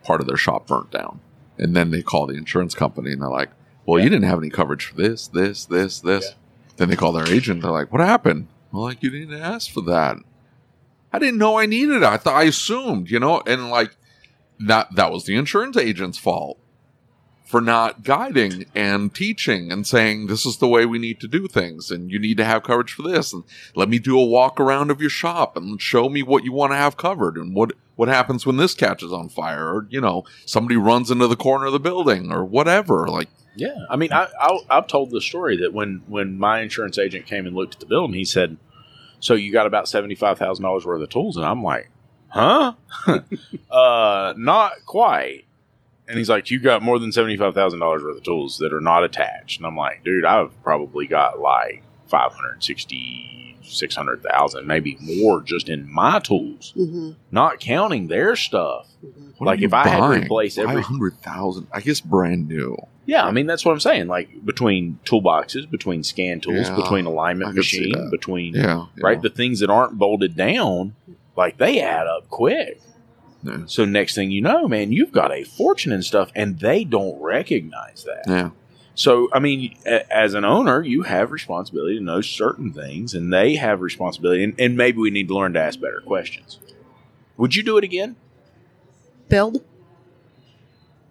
S2: part of their shop burnt down. And then they call the insurance company and they're like, well,
S1: Yeah.
S2: you didn't have any coverage for this, this, this, this.
S1: Yeah.
S2: Then they call their agent. They're like, what happened? Well, like, you didn't ask for that. I didn't know I needed it. I thought I assumed, you know, and like that, that was the insurance agent's fault for not guiding and teaching and saying this is the way we need to do things and you need to have coverage for this and let me do a walk around of your shop and show me what you want to have covered and what what happens when this catches on fire or you know somebody runs into the corner of the building or whatever like
S1: Yeah, I mean, I, I I've told the story that when when my insurance agent came and looked at the building, he said, "So you got about seventy five thousand dollars worth of tools?" And I'm like, "Huh? uh, not quite." And he's like, "You got more than seventy five thousand dollars worth of tools that are not attached." And I'm like, "Dude, I've probably got like 560, 600,000, maybe more just in my tools,
S3: hmm
S1: not counting their stuff."
S2: what
S1: Like,
S2: are you
S1: if I had to replace every-
S2: hundred thousand, I guess brand new
S1: Yeah, I mean that's what I'm saying. Like between toolboxes, between scan tools,
S2: Yeah,
S1: between alignment machine, between
S2: yeah, yeah.
S1: right the things that aren't bolted down, like they add up quick.
S2: Yeah.
S1: So next thing you know, man, you've got a fortune and stuff, and they don't recognize that.
S2: yeah
S1: So I mean, a- as an owner, you have responsibility to know certain things, and they have responsibility, and, and maybe we need to learn to ask better questions. Would you do it again?
S3: Build.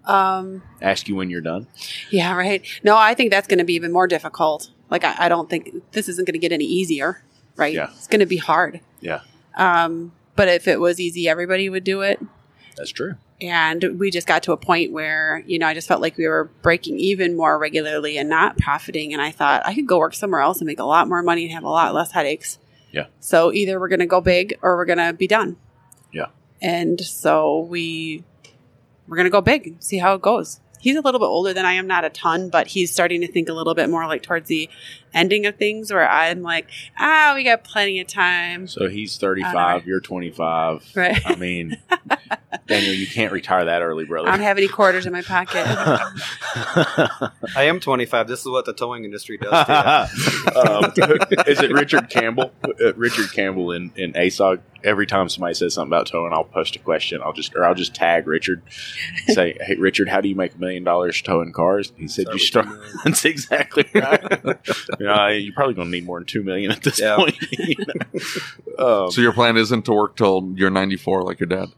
S3: Um.
S1: Ask you when you're done.
S3: Yeah. Right. No, I think that's going to be even more difficult. Like, I, I don't think this isn't going to get any easier. Right.
S1: Yeah.
S3: It's going to be hard.
S1: Yeah.
S3: Um. But if it was easy, everybody would do it.
S1: That's true.
S3: And we just got to a point where, you know, I just felt like we were breaking even more regularly and not profiting. And I thought I could go work somewhere else and make a lot more money and have a lot less headaches.
S1: Yeah.
S3: So either we're going to go big or we're going to be done.
S1: Yeah.
S3: And so we we're going to go big and see how it goes. He's a little bit older than I am, not a ton, but he's starting to think a little bit more like towards the ending of things where I'm like, ah, we got plenty of time.
S1: So he's 35,
S3: know.
S1: you're 25.
S3: Right.
S1: I mean, Daniel, you can't retire that early, brother.
S3: I don't have any quarters in my pocket.
S4: I am 25. This is what the towing industry does.
S1: Um, is it Richard Campbell? Uh, Richard Campbell in, in ASOG. Every time somebody says something about towing, I'll post a question. I'll just or I'll just tag Richard. Say, hey Richard, how do you make a million dollars towing cars? He said, you start. That's exactly right. You know, you're probably going to need more than two million at this
S4: Yeah.
S1: point. you know? um,
S2: so your plan isn't to work till you're 94 like your dad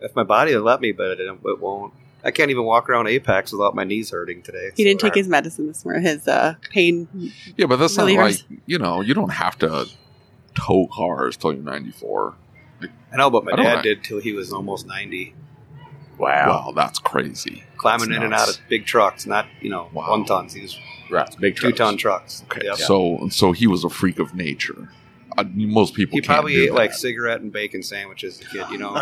S4: If my body will let me, but it, it won't. I can't even walk around AAPEX without my knees hurting today.
S3: He didn't
S4: So-
S3: take his medicine this morning, his uh, pain.
S2: yeah but that's not
S3: Relievers.
S2: like you know you don't have to tow cars till you're 94
S4: I know, but my
S2: I
S4: dad
S2: know.
S4: did till he was almost 90.
S1: Wow.
S2: wow that's crazy
S4: Climbing
S2: That's
S4: in and
S2: nuts.
S4: out of big trucks, not, you know,
S2: Wow.
S4: one tons. He was
S1: Right. Big
S4: two
S1: trucks.
S4: ton trucks.
S2: okay
S4: Yep.
S2: so so he was a freak of nature uh, most people
S4: He
S2: can't
S4: probably
S2: do
S4: ate like cigarette and bacon sandwiches as a kid, you know.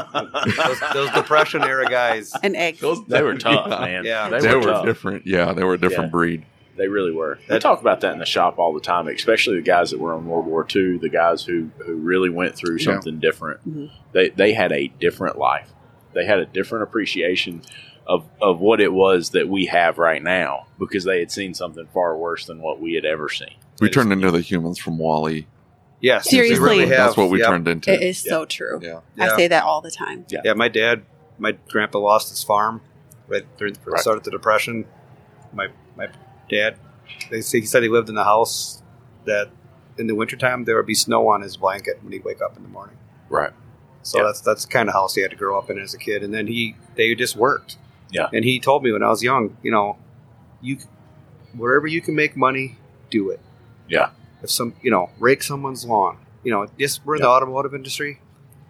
S4: those, those depression era guys.
S3: And eggs.
S1: They were tough,
S2: Yeah.
S1: man.
S4: Yeah.
S1: They,
S2: they
S1: were,
S2: were
S1: tough.
S2: different yeah they were a different
S1: Yeah.
S2: breed
S1: They really were. They
S4: That-
S1: talk about that in the shop all the time, especially the guys that were in World War II, the guys who, who really went through
S2: Yeah.
S1: something different.
S3: Mhm.
S1: They they had a different life. They had a different appreciation of, of what it was that we have right now because they had seen something far worse than what we had ever seen.
S2: we
S4: That is-
S2: turned into the humans from WALL-E
S4: Yes,
S3: Seriously.
S4: really have.
S2: that's what we
S4: Yep.
S2: turned into
S3: It is so true.
S2: yeah
S3: I say that all the time.
S1: Yeah.
S4: Yeah, my dad, my grandpa lost his farm right during the
S1: Right.
S4: start of the depression. My my dad, they say, he said he lived in a house that in the wintertime there would be snow on his blanket when he'd wake up in the morning.
S1: Right.
S4: So
S1: Yeah.
S4: that's that's the kind of house he had to grow up in as a kid. And then he they just worked.
S1: Yeah.
S4: And he told me when I was young, you know, you wherever you can make money, do it.
S1: Yeah.
S4: If some you know, rake someone's lawn. You know, just we're in the automotive industry.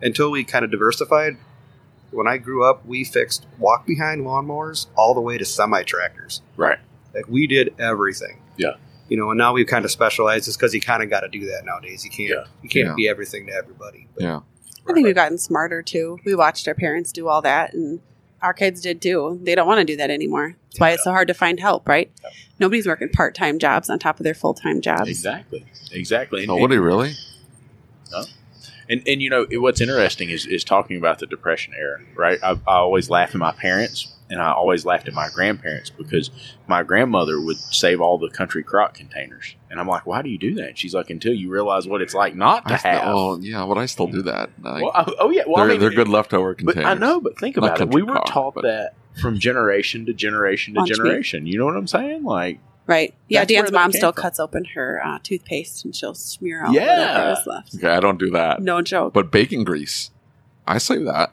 S4: Until we kind of diversified, when I grew up, we fixed walk behind lawnmowers all the way to semi tractors.
S1: Right.
S4: Like we did everything.
S1: Yeah.
S4: You know, and now we've kind of specialized just because you kind of got to do that nowadays. You can't
S1: Yeah.
S4: you can't
S2: Yeah.
S4: be everything to everybody. But
S2: yeah
S3: I think we've gotten smarter too. We watched our parents do all that, and our kids did too. They don't want to do that anymore. That's why it's so hard to find help, right?
S1: Yeah.
S3: Nobody's working part time jobs on top of their full time jobs.
S1: Exactly. Exactly. And- oh,
S2: nobody really
S1: And and you know what's interesting is is talking about the depression era, right? I, I always laugh at my parents, and I always laughed at my grandparents because my grandmother would save all the country crock containers, and I'm like, why do you do that? And she's like, until you realize what it's like not to
S2: I still-
S1: have.
S2: oh yeah but i still do that Like,
S1: well, I- oh yeah, well
S2: they're,
S1: I mean,
S2: they're good leftover
S1: But
S2: containers
S1: I know, but think
S2: Not
S1: about it. We were
S2: crock,
S1: taught
S2: but-
S1: that from generation to generation to
S3: Lunch meat.
S1: generation. You know what I'm saying? Like,
S3: Right. Yeah,
S1: That's
S3: Dan's mom still
S1: from.
S3: cuts open her uh, toothpaste and she'll smear out
S1: Yeah.
S3: whatever is left.
S2: okay i don't do that
S3: No joke.
S2: But bacon grease, I say that.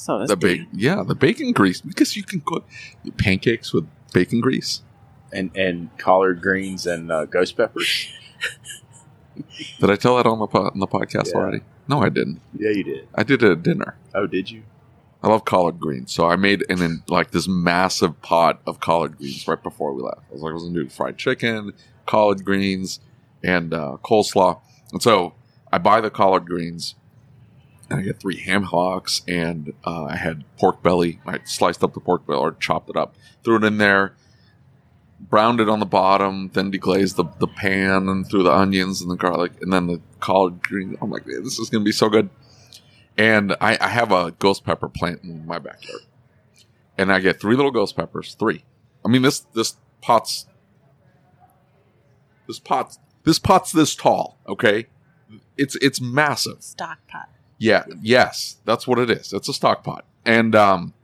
S3: So
S2: the
S3: pretty-
S2: bacon, yeah, the bacon grease because you can cook pancakes with bacon grease.
S1: and and collard greens and uh, ghost peppers.
S2: Did I tell that on the po- on the podcast
S1: Yeah.
S2: already? No, I didn't.
S1: Yeah, you did.
S2: I did it at dinner.
S1: Oh, did you?
S2: I love collard greens, so I made an in, like this massive pot of collard greens right before we left. I was like, I was gonna do fried chicken, collard greens, and uh, coleslaw. And so I buy the collard greens, and I get three ham hocks, and uh, I had pork belly. I sliced up the pork belly or chopped it up, threw it in there, browned it on the bottom, then deglazed the, the pan and threw the onions and the garlic, and then the collard green. I'm like, this is gonna be so good. And I, I have a ghost pepper plant in my backyard, and I get three little ghost peppers. Three. I mean this this pot's this pot's this pot's this tall. Okay, it's it's massive.
S3: stock pot.
S2: Yeah, yes, that's what it is. It's a stock pot, and um,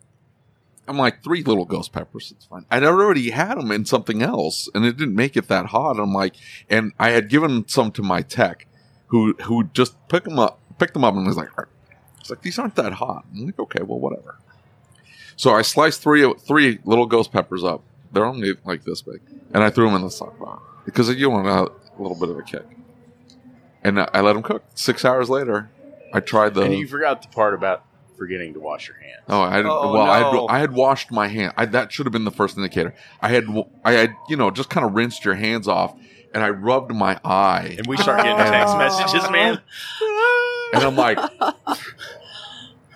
S2: I'm like three little ghost peppers. It's fine. I'd already had them in something else, and it didn't make it that hot. I'm like, and I had given some to my tech, who who just picked them up, picked them up, and was like, it's like these aren't that hot. I'm like, okay, well, whatever. So I sliced three three little ghost peppers up. They're only like this big, and I threw them in the stock pot because you want a, little bit of a kick. And I let them cook. Six hours later, I tried the.
S1: and you forgot the part about forgetting to wash your hands.
S2: Oh, I had,
S4: Oh,
S2: well, I, had, I had washed my hand. I, that should have been the first indicator. I had, I had, you know, just kind of rinsed your hands off, and I rubbed my eye,
S1: And we start getting text messages, man.
S2: and I'm like,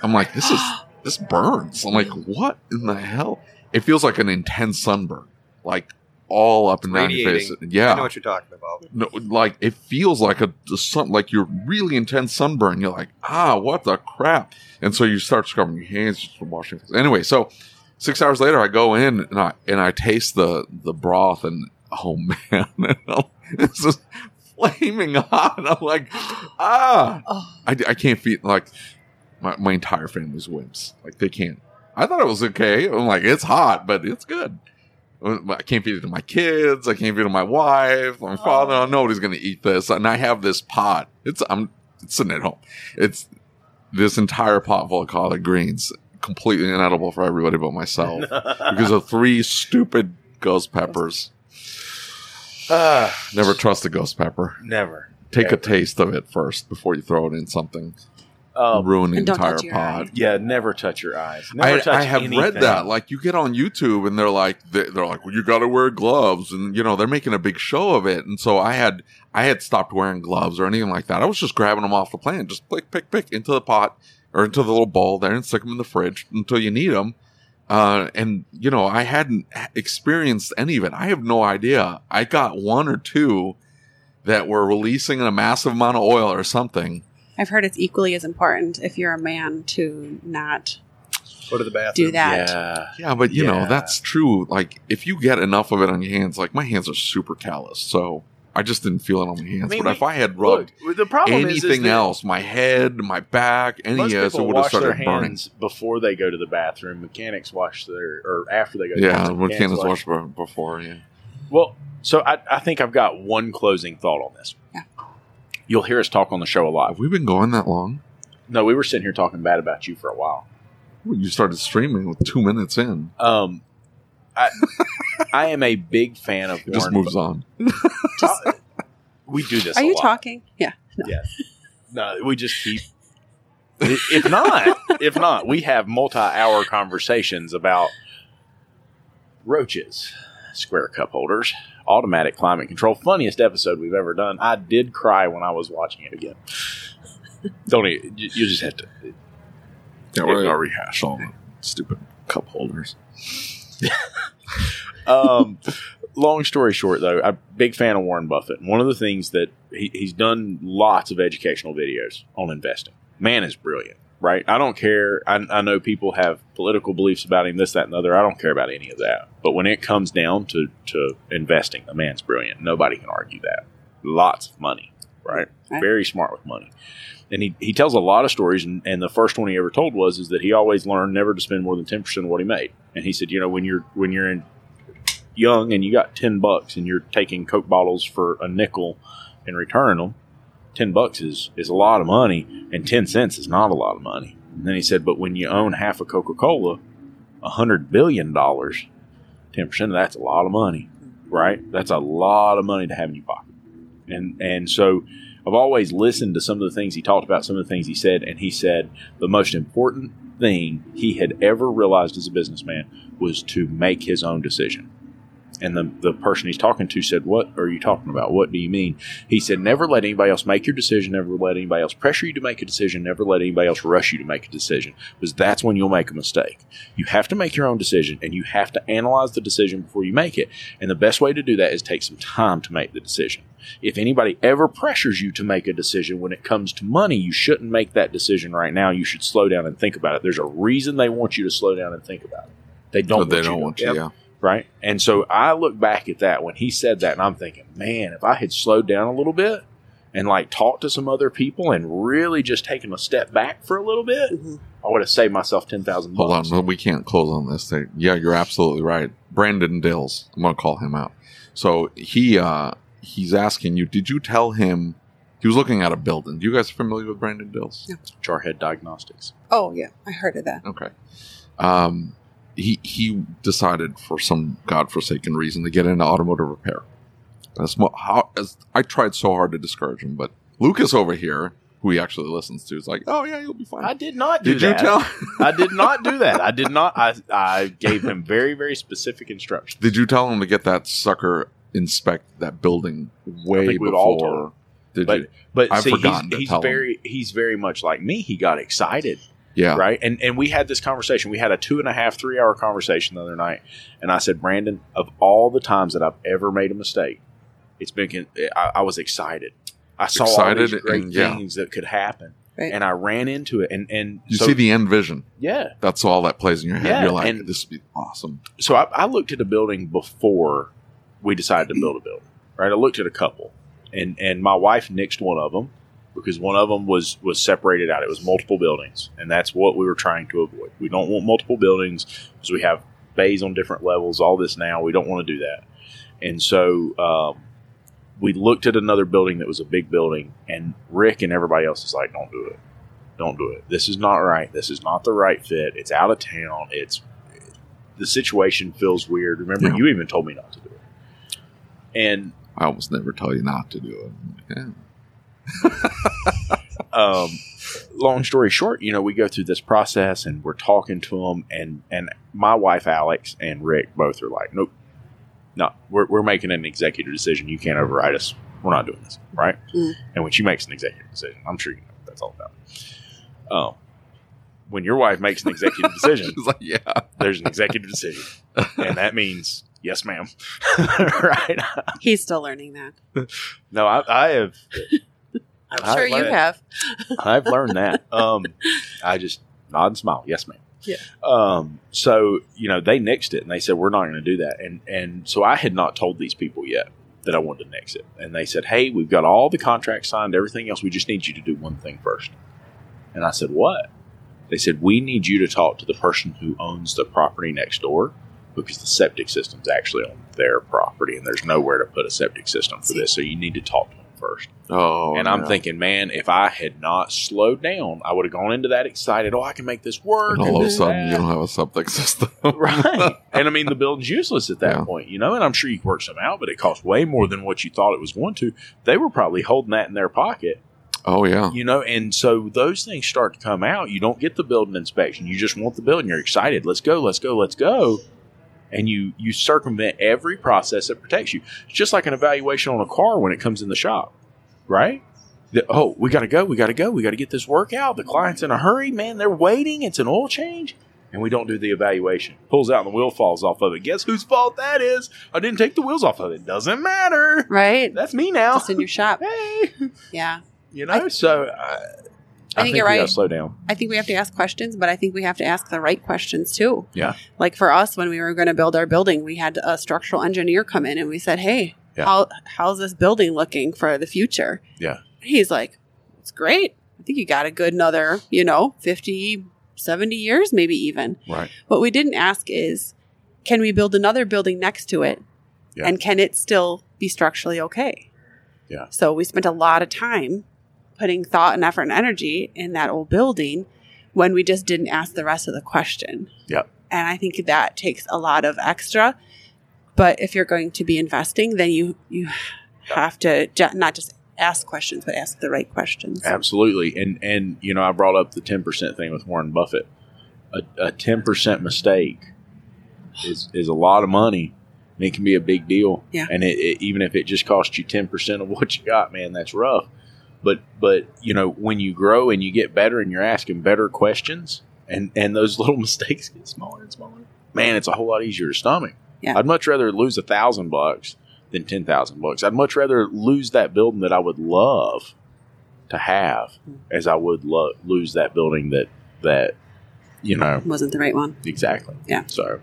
S2: I'm like, this is this burns. I'm like, what in the hell? It feels like an intense sunburn, like all up and down your face. Yeah,
S4: I know what you're talking about.
S2: no, like it feels like a, a sun, like you're really intense sunburn. You're like, ah, what the crap? And so you start scrubbing your hands, just washing. Anyway, so six hours later, I go in and I and I taste the the broth, and oh man, this is flaming hot. I'm like, ah, I, I can't feed like my my entire family's wimps. Like they can't. I thought it was okay. I'm like, it's hot, but it's good. I can't feed it to my kids. I can't feed it to my wife, my father. Nobody's going to eat this. And I have this pot. It's I'm it's sitting at home. It's this entire pot full of collard greens, completely inedible for everybody but myself because of three stupid ghost peppers.
S1: Ah,
S2: Never trust a ghost pepper.
S1: never.
S2: Take a taste of it first before you throw it in something.
S1: Um,
S2: ruin the
S3: And don't
S2: entire
S3: touch your
S2: pot.
S3: eye.
S1: yeah, never touch your eyes. Never
S2: I,
S1: touch
S2: I have
S1: anything.
S2: read that. Like you get on YouTube and they're like they're, they're like, well, you got to wear gloves, and you know they're making a big show of it. And so I had I had stopped wearing gloves or anything like that. I was just grabbing them off the plant, just pick pick pick into the pot or into the little bowl there and stick them in the fridge until you need them. Uh, and you know I hadn't experienced any of it. I have no idea. I got one or two that were releasing a massive amount of oil or something.
S3: I've heard it's equally as important if you're a man to not
S4: Go to the bathroom.
S3: do that.
S1: Yeah.
S2: Yeah, but you know, that's true. Like, if you get enough of it on your hands, like, my hands are super callous. So I just didn't feel it on my hands.
S1: I mean,
S2: but
S1: we-
S2: if I had rubbed
S1: Look, the problem is- is,
S2: anything else, my head, my back, any
S1: Most
S2: of it
S1: people
S2: would have
S1: wash their
S2: burning.
S1: hands before they go to the bathroom. Mechanics wash their, or after they go. to the
S2: Yeah,
S1: bathroom.
S2: what
S1: Mechanics
S2: Candace washed be- before, yeah.
S1: Well, so I, I think I've got one closing thought on this.
S3: Yeah.
S1: You'll hear us talk on the show a lot.
S2: Have we been going that long?
S1: No, we were sitting here talking bad about you for a while.
S2: Well, You started streaming with two minutes in.
S1: Um, I, I am a big fan of
S2: It just moves
S1: Bu-
S2: on.
S1: We do this.
S3: Are
S1: a
S3: you
S1: lot.
S3: talking? Yeah.
S1: No, we just keep. If not, if not, we have multi-hour conversations about roaches, square cup holders, automatic climate control. Funniest episode we've ever done. I did cry when I was watching it again. Don't e- you, you just have to.
S2: Yeah, we're to rehash all the stupid cup holders.
S1: Um, long story short, though, I'm a big fan of Warren Buffett. One of the things that he, he's done lots of educational videos on investing. Man is brilliant, right? I don't care. I, I know people have political beliefs about him, this, that, and the other. I don't care about any of that. But when it comes down to, to investing, the man's brilliant. Nobody can argue that. Lots of money, right?
S3: Right.
S1: Very smart with money. And he, he tells a lot of stories, and, and the first one he ever told was is that he always learned never to spend more than ten percent of what he made. And he said, you know, when you're when you're in young and you got 10 bucks and you're taking coke bottles for a nickel and returning them 10 bucks is, is a lot of money and 10 cents is not a lot of money And then he said, but when you own half of Coca Cola, a hundred billion dollars, ten percent of that's a lot of money, right? That's a lot of money to have in your pocket. And and so I've always listened to some of the things he talked about, some of the things he said, and he said the most important thing he had ever realized as a businessman was to make his own decision. And the, the person he's talking to said, What are you talking about? What do you mean? He said, Never let anybody else make your decision, never let anybody else pressure you to make a decision, never let anybody else rush you to make a decision, because that's when you'll make a mistake. You have to make your own decision and you have to analyze the decision before you make it. And the best way to do that is take some time to make the decision. If anybody ever pressures you to make a decision when it comes to money, you shouldn't make that decision right now. You should slow down and think about it. There's a reason they want you to slow down and think about it. They don't.
S2: But they
S1: want you
S2: don't
S1: to.
S2: want you.
S4: Yep.
S2: Yeah.
S1: Right? And so I look back at that when he said that, and I'm thinking, man, if I had slowed down a little bit and like talked to some other people and really just taken a step back for a little bit,
S3: Mhm.
S1: I would have saved myself ten thousand
S2: Hold on, no, we can't close on this thing. Yeah, you're absolutely right. Brandon Dills, I'm gonna call him out. So he uh he's asking you, did you tell him he was looking at a building? You guys are familiar with Brandon Dills?
S3: Yeah.
S1: Jarhead Diagnostics.
S3: Oh yeah, I heard of that.
S2: Okay. Um he he decided for some godforsaken reason to get into automotive repair. That's how as I tried so hard to discourage him, but Lucas over here, who he actually listens to, is like, "Oh yeah, you'll be fine."
S1: I did not do
S2: did you
S1: that.
S2: tell?
S1: I did not do that. I did not. I, I gave him very, very specific instructions.
S2: Did you tell him to get that sucker inspect that building way
S1: think we'd all
S2: before? Did
S1: But-
S2: you?
S1: But
S2: I've
S1: see,
S2: forgotten to
S1: he's, he's
S2: tell him.
S1: very, he's very much like me. He got excited.
S2: Yeah.
S1: right? And and we had this conversation. We had a two and a half, three hour conversation the other night, and I said, Brandon, of all the times that I've ever made a mistake, it's been. I, I was excited. I saw all
S2: Excited
S1: these great
S2: and- yeah.
S1: things that could happen,
S3: Right.
S1: and I ran into it. And and
S2: You
S1: so,
S2: see the end vision.
S1: yeah.
S2: That's all that plays in your head.
S1: Yeah,
S2: You're like,
S1: and-
S2: this would be awesome.
S1: So I, I looked at a building before we decided to build a building. Right, I looked at a couple, and and my wife nixed one of them because one of them was was separated out. It was multiple buildings, and that's what we were trying to avoid. We don't want multiple buildings because we have bays on different levels. All this now, we don't want to do that. And so um, we looked at another building that was a big building, and Rick and everybody else is like, "Don't do it, don't do it. This is not right. This is not the right fit. It's out of town. It's the situation feels weird. Remember,
S2: Yeah.
S1: you even told me not to do it, and
S2: I almost never tell you not to do it. Yeah.
S1: um, long story short, you know, we go through this process and we're talking to them, and and my wife Alex and Rick both are like, nope, no, we're we're making an executive decision. You can't override us. We're not doing this, right?
S3: Mm.
S1: And when she makes an executive decision, I'm sure you know what that's all about. Um, when your wife makes an executive decision,
S2: It's like, yeah.
S1: there's an executive decision, and that means yes, ma'am, right?
S3: He's still learning that.
S1: No, I, I have
S3: I'm sure you have.
S1: I've learned that. Um, I just nod and smile. Yes, ma'am.
S3: Yeah.
S1: Um, so you know they nixed it, and they said we're not going to do that, and and so I had not told these people yet that I wanted to nix it, and they said, hey, we've got all the contracts signed, everything else. We just need you to do one thing first. And I said, what? They said we need you to talk to the person who owns the property next door because the septic system's actually on their property, and there's nowhere to put a septic system for this. So you need to talk to first.
S2: Oh,
S1: And I'm thinking, man, if I had not slowed down, I would have gone into that excited. Oh, I can make this work.
S2: And all of a
S1: and
S2: sudden, you don't have a septic system.
S1: right. And I mean, the building's useless at that
S2: Yeah.
S1: point, you know. And I'm sure you can work some out, but it costs way more than what you thought it was going to. They were probably holding that in their pocket,
S2: Oh, yeah.
S1: you know. And so those things start to come out. You don't get the building inspection. You just want the building. You're excited. Let's go. Let's go. Let's go. And you you circumvent every process that protects you. It's just like an evaluation on a car when it comes in the shop, right? The- oh, we got to go. We got to go. We got to get this work out. The client's in a hurry, man. They're waiting. It's an oil change. And we don't do the evaluation. Pulls out and the wheel falls off of it. Guess whose fault that is? I didn't take the wheels off of it. Doesn't matter.
S3: Right.
S1: That's me now.
S3: Just in your shop.
S1: Hey,
S3: Yeah.
S1: you know. so uh, I,
S3: think
S1: think
S3: you're right.
S1: slow down.
S3: I think we have to ask questions, but I think we have to ask the right questions too.
S1: Yeah.
S3: Like for us, when we were going to build our building, we had a structural engineer come in and we said, Hey,
S1: Yeah.
S3: how, how's this building looking for the future?
S1: Yeah.
S3: He's like, It's great. I think you got a good another, you know, 50, 70 years, maybe even.
S1: Right.
S3: What we didn't ask is, can we build another building next to it?
S1: Yeah.
S3: And can it still be structurally okay?
S1: Yeah.
S3: So we spent a lot of time putting thought and effort and energy in that old building when we just didn't ask the rest of the question.
S1: Yep.
S3: And I think that takes a lot of extra. But if you're going to be investing, then you you have to ju- not just ask questions, but ask the right questions.
S1: Absolutely. And and you know, I brought up the ten percent thing with Warren Buffett. A ten percent mistake is is a lot of money. And it can be a big deal.
S3: Yeah.
S1: And it, it, even if it just costs you ten percent of what you got, man, that's rough. But but you know, when you grow and you get better and you're asking better questions and, and those little mistakes get smaller and smaller, man, it's a whole lot easier to stomach.
S3: Yeah.
S1: I'd much rather lose a thousand bucks than ten thousand bucks. I'd much rather lose that building that I would love to have mm. as I would lo- lose that building that that you know
S3: Wasn't the right one.
S1: exactly.
S3: Yeah.
S1: So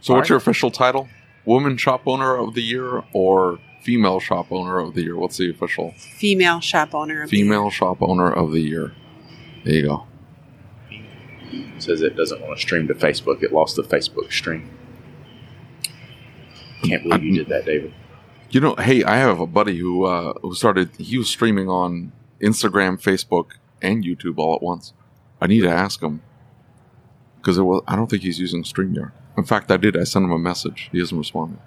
S2: So,
S1: All
S2: what's
S1: right.
S2: your official title? Woman shop owner of the year or female shop owner of the year? What's the official?
S3: Female shop owner. Of the
S2: Female shop owner of the year. There you go.
S1: says it doesn't want to stream to Facebook. It lost the Facebook stream. Can't believe you did that, David.
S2: You know, hey, I have a buddy who uh, who started. He was streaming on Instagram, Facebook, and YouTube all at once. I need to ask him because it was. I don't think he's using Streamyard. In fact, I did. I sent him a message. He hasn't responded.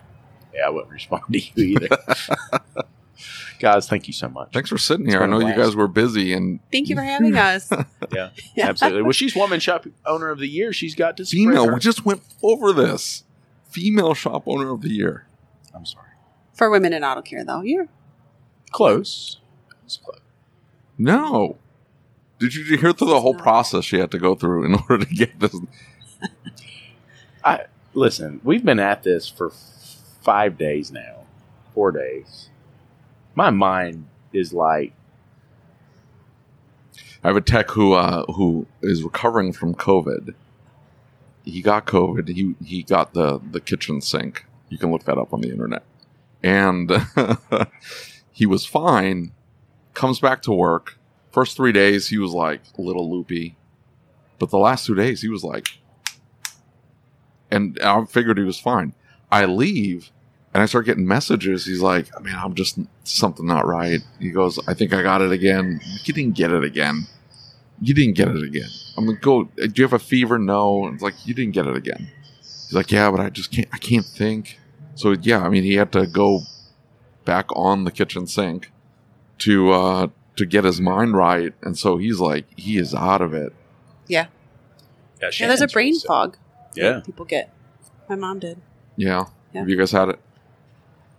S1: Yeah, I wouldn't respond to you either. Guys, thank you so much.
S2: Thanks for sitting
S1: It's
S2: here. I know you guys were busy, and
S3: Thank you for having us.
S1: Yeah,
S3: Yeah.
S1: absolutely. Well, she's woman shop owner of the year. She's got to spread
S2: female.
S1: her-
S2: We just went over this. Female shop owner of the year.
S1: I'm sorry.
S3: For women in auto care, though, you're
S1: Close. It's close.
S2: No. Did you hear through the whole process she had to go through in order to get this?
S1: I listen. We've been at this for f- five days now, four days. My mind is like,
S2: I have a tech who uh, who is recovering from COVID. He got COVID. He he got the the kitchen sink. You can look that up on the internet. And he was fine. Comes back to work. First three days he was like a little loopy, but the last two days he was like, and I figured he was fine. I leave and I start getting messages. He's like, I mean, I'm just something not right. He goes, I think I got it again. You didn't get it again. You didn't get it again. I'm like, go. Do you have a fever? No. It's like you didn't get it again. He's like, yeah, but I just can't. I can't think. So yeah, I mean, he had to go back on the kitchen sink to uh to get his mind right, and so he's like, he is out of it.
S3: yeah.
S1: yeah,
S3: Yeah, there's a brain fog.
S1: Yeah.
S3: people get. My mom did.
S2: Yeah.
S3: Yeah.
S2: Have you guys had it?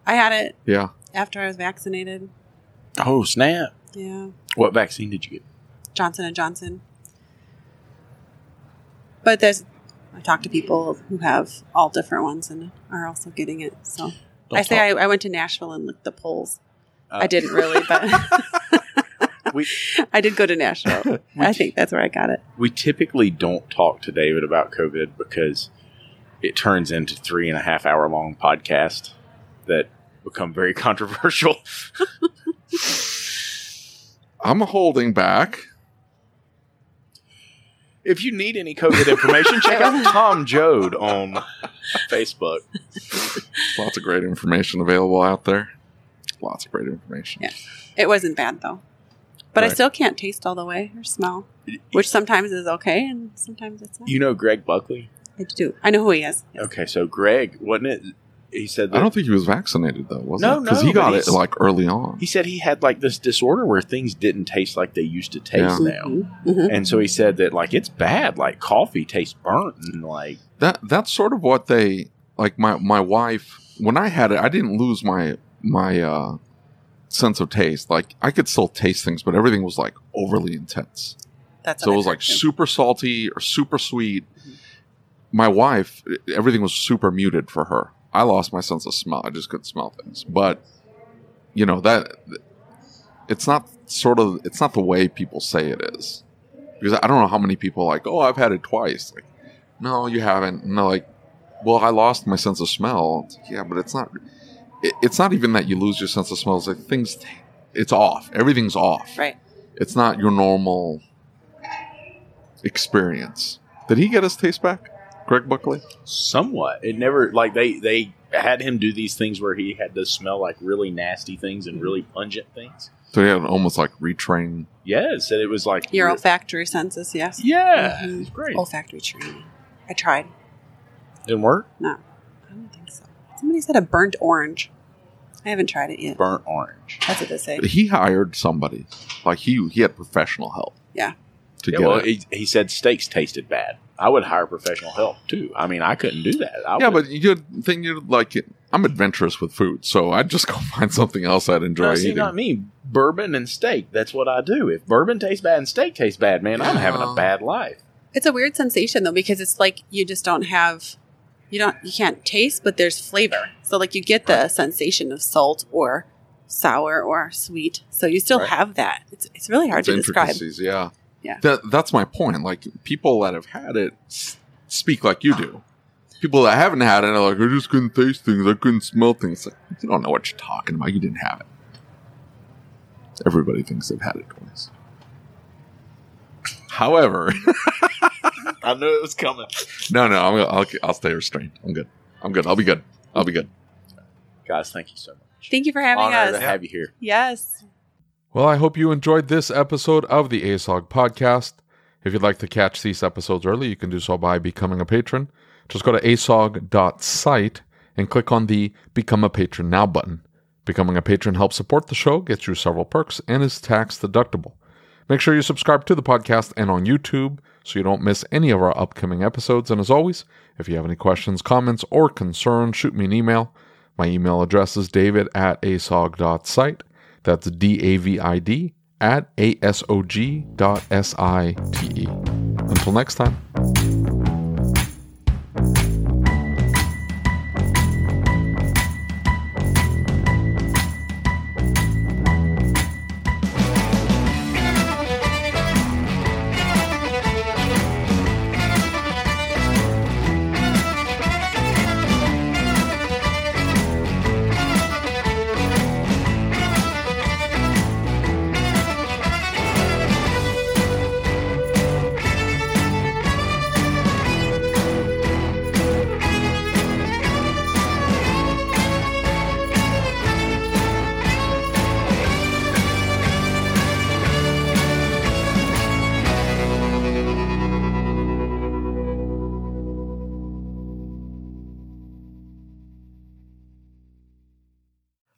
S3: I had it
S2: Yeah.
S3: after I was vaccinated.
S1: Oh snap!
S3: Yeah,
S1: What vaccine did you get?
S3: Johnson and Johnson. But there's, I talk to people who have all different ones and are also getting it. So
S1: Don't
S3: I say I, I went to Nashville and looked the polls.
S1: Uh,
S3: I didn't really, but
S1: We
S3: I did go to Nashville. I think that's where I got it.
S1: we typically don't talk to David about COVID because it turns into three and a half hour long podcast that become very controversial.
S2: I'm holding back.
S1: If you need any COVID information, check out Tom Jode on Facebook.
S2: Lots of great information available out there. Lots of great information.
S3: Yeah. It wasn't bad though. But I still can't taste all the way or smell, which sometimes is okay and sometimes it's not.
S1: You know Greg Buckley?
S3: I do. I know who he is. Yes.
S1: Okay, so Greg, wasn't it? He said
S2: I don't think he was vaccinated though, was
S1: No,
S2: he? Because
S1: no,
S2: he got it like early on.
S1: he said he had like this disorder where things didn't taste like they used to taste
S2: Yeah.
S1: now.
S3: Mhm. Mhm.
S1: And so he said that like it's bad, like coffee tastes burnt and like
S2: that that's sort of what they like my my wife when I had it I didn't lose my my uh sense of taste like I could still taste things but everything was like overly intense
S3: That's
S2: so it was like
S3: too.
S2: super salty or super sweet my wife everything was super muted for her I lost my sense of smell. I just couldn't smell things. But you know that it's not sort of it's not the way people say it is. Because I don't know how many people are like oh I've had it twice. Like no you haven't. And they're like well I lost my sense of smell. Like, yeah but it's not it, it's not even that you lose your sense of smell. It's like things it's off. Everything's off.
S3: Right.
S2: it's not your normal experience. Did he get his taste back Greg Buckley
S1: somewhat. It never like they they had him do these things where he had to smell like really nasty things and really pungent things.
S2: So he had almost like retrain.
S1: Yes, and it was like
S3: Your olfactory senses, yes.
S1: Yeah,
S3: Mhm.
S1: it's great.
S3: Olfactory training. I tried.
S1: Didn't work.
S3: No, I don't think so. Somebody said a burnt orange. I haven't tried it yet.
S1: Burnt orange.
S3: That's what they say.
S2: He hired somebody. Like he he had professional help.
S3: Yeah.
S2: To
S1: Yeah,
S2: get
S1: well,
S2: it.
S1: he, he said steaks tasted bad. I would hire professional help too. I mean, I couldn't do that. I
S2: yeah,
S1: would-
S2: but you think you like it. I'm adventurous with food, so I'd just go find something else I'd enjoy
S1: No, see,
S2: eating.
S1: not me. Bourbon and steak. That's what I do. If bourbon tastes bad and steak tastes bad, man, I'm having a bad life.
S3: It's a weird sensation though because it's like you just don't have you don't you can't taste but there's flavor. So like you get the sensation of salt or sour or sweet. So you still
S1: Right.
S3: have that. It's it's really hard
S2: It's
S3: to describe.
S2: yeah.
S3: Yeah.
S2: That that's my point. Like people that have had it speak like you do. People that haven't had it are like, I just couldn't taste things, I couldn't smell things. Like, you don't know what you're talking about. You didn't have it. Everybody thinks they've had it twice. However,
S1: I knew it was coming.
S2: no, no, I'm, I'll I'll stay restrained. I'm good. I'm good. I'll be good. I'll be good.
S1: Guys, thank you so much.
S3: Thank you for having
S1: Honor
S3: us.
S1: to have you here.
S3: Yes.
S2: Well, I hope you enjoyed this episode of the ASOG podcast. If you'd like to catch these episodes early, you can do so by becoming a patron. Just go to asog.site and click on the Become a Patron Now button. Becoming a patron helps support the show, gets you several perks, and is tax deductible. Make sure you subscribe to the podcast and on YouTube so you don't miss any of our upcoming episodes. And as always, if you have any questions, comments, or concerns, shoot me an email. My email address is david at asog.site. That's D A V I D at A S O G dot S I T E. Until next time.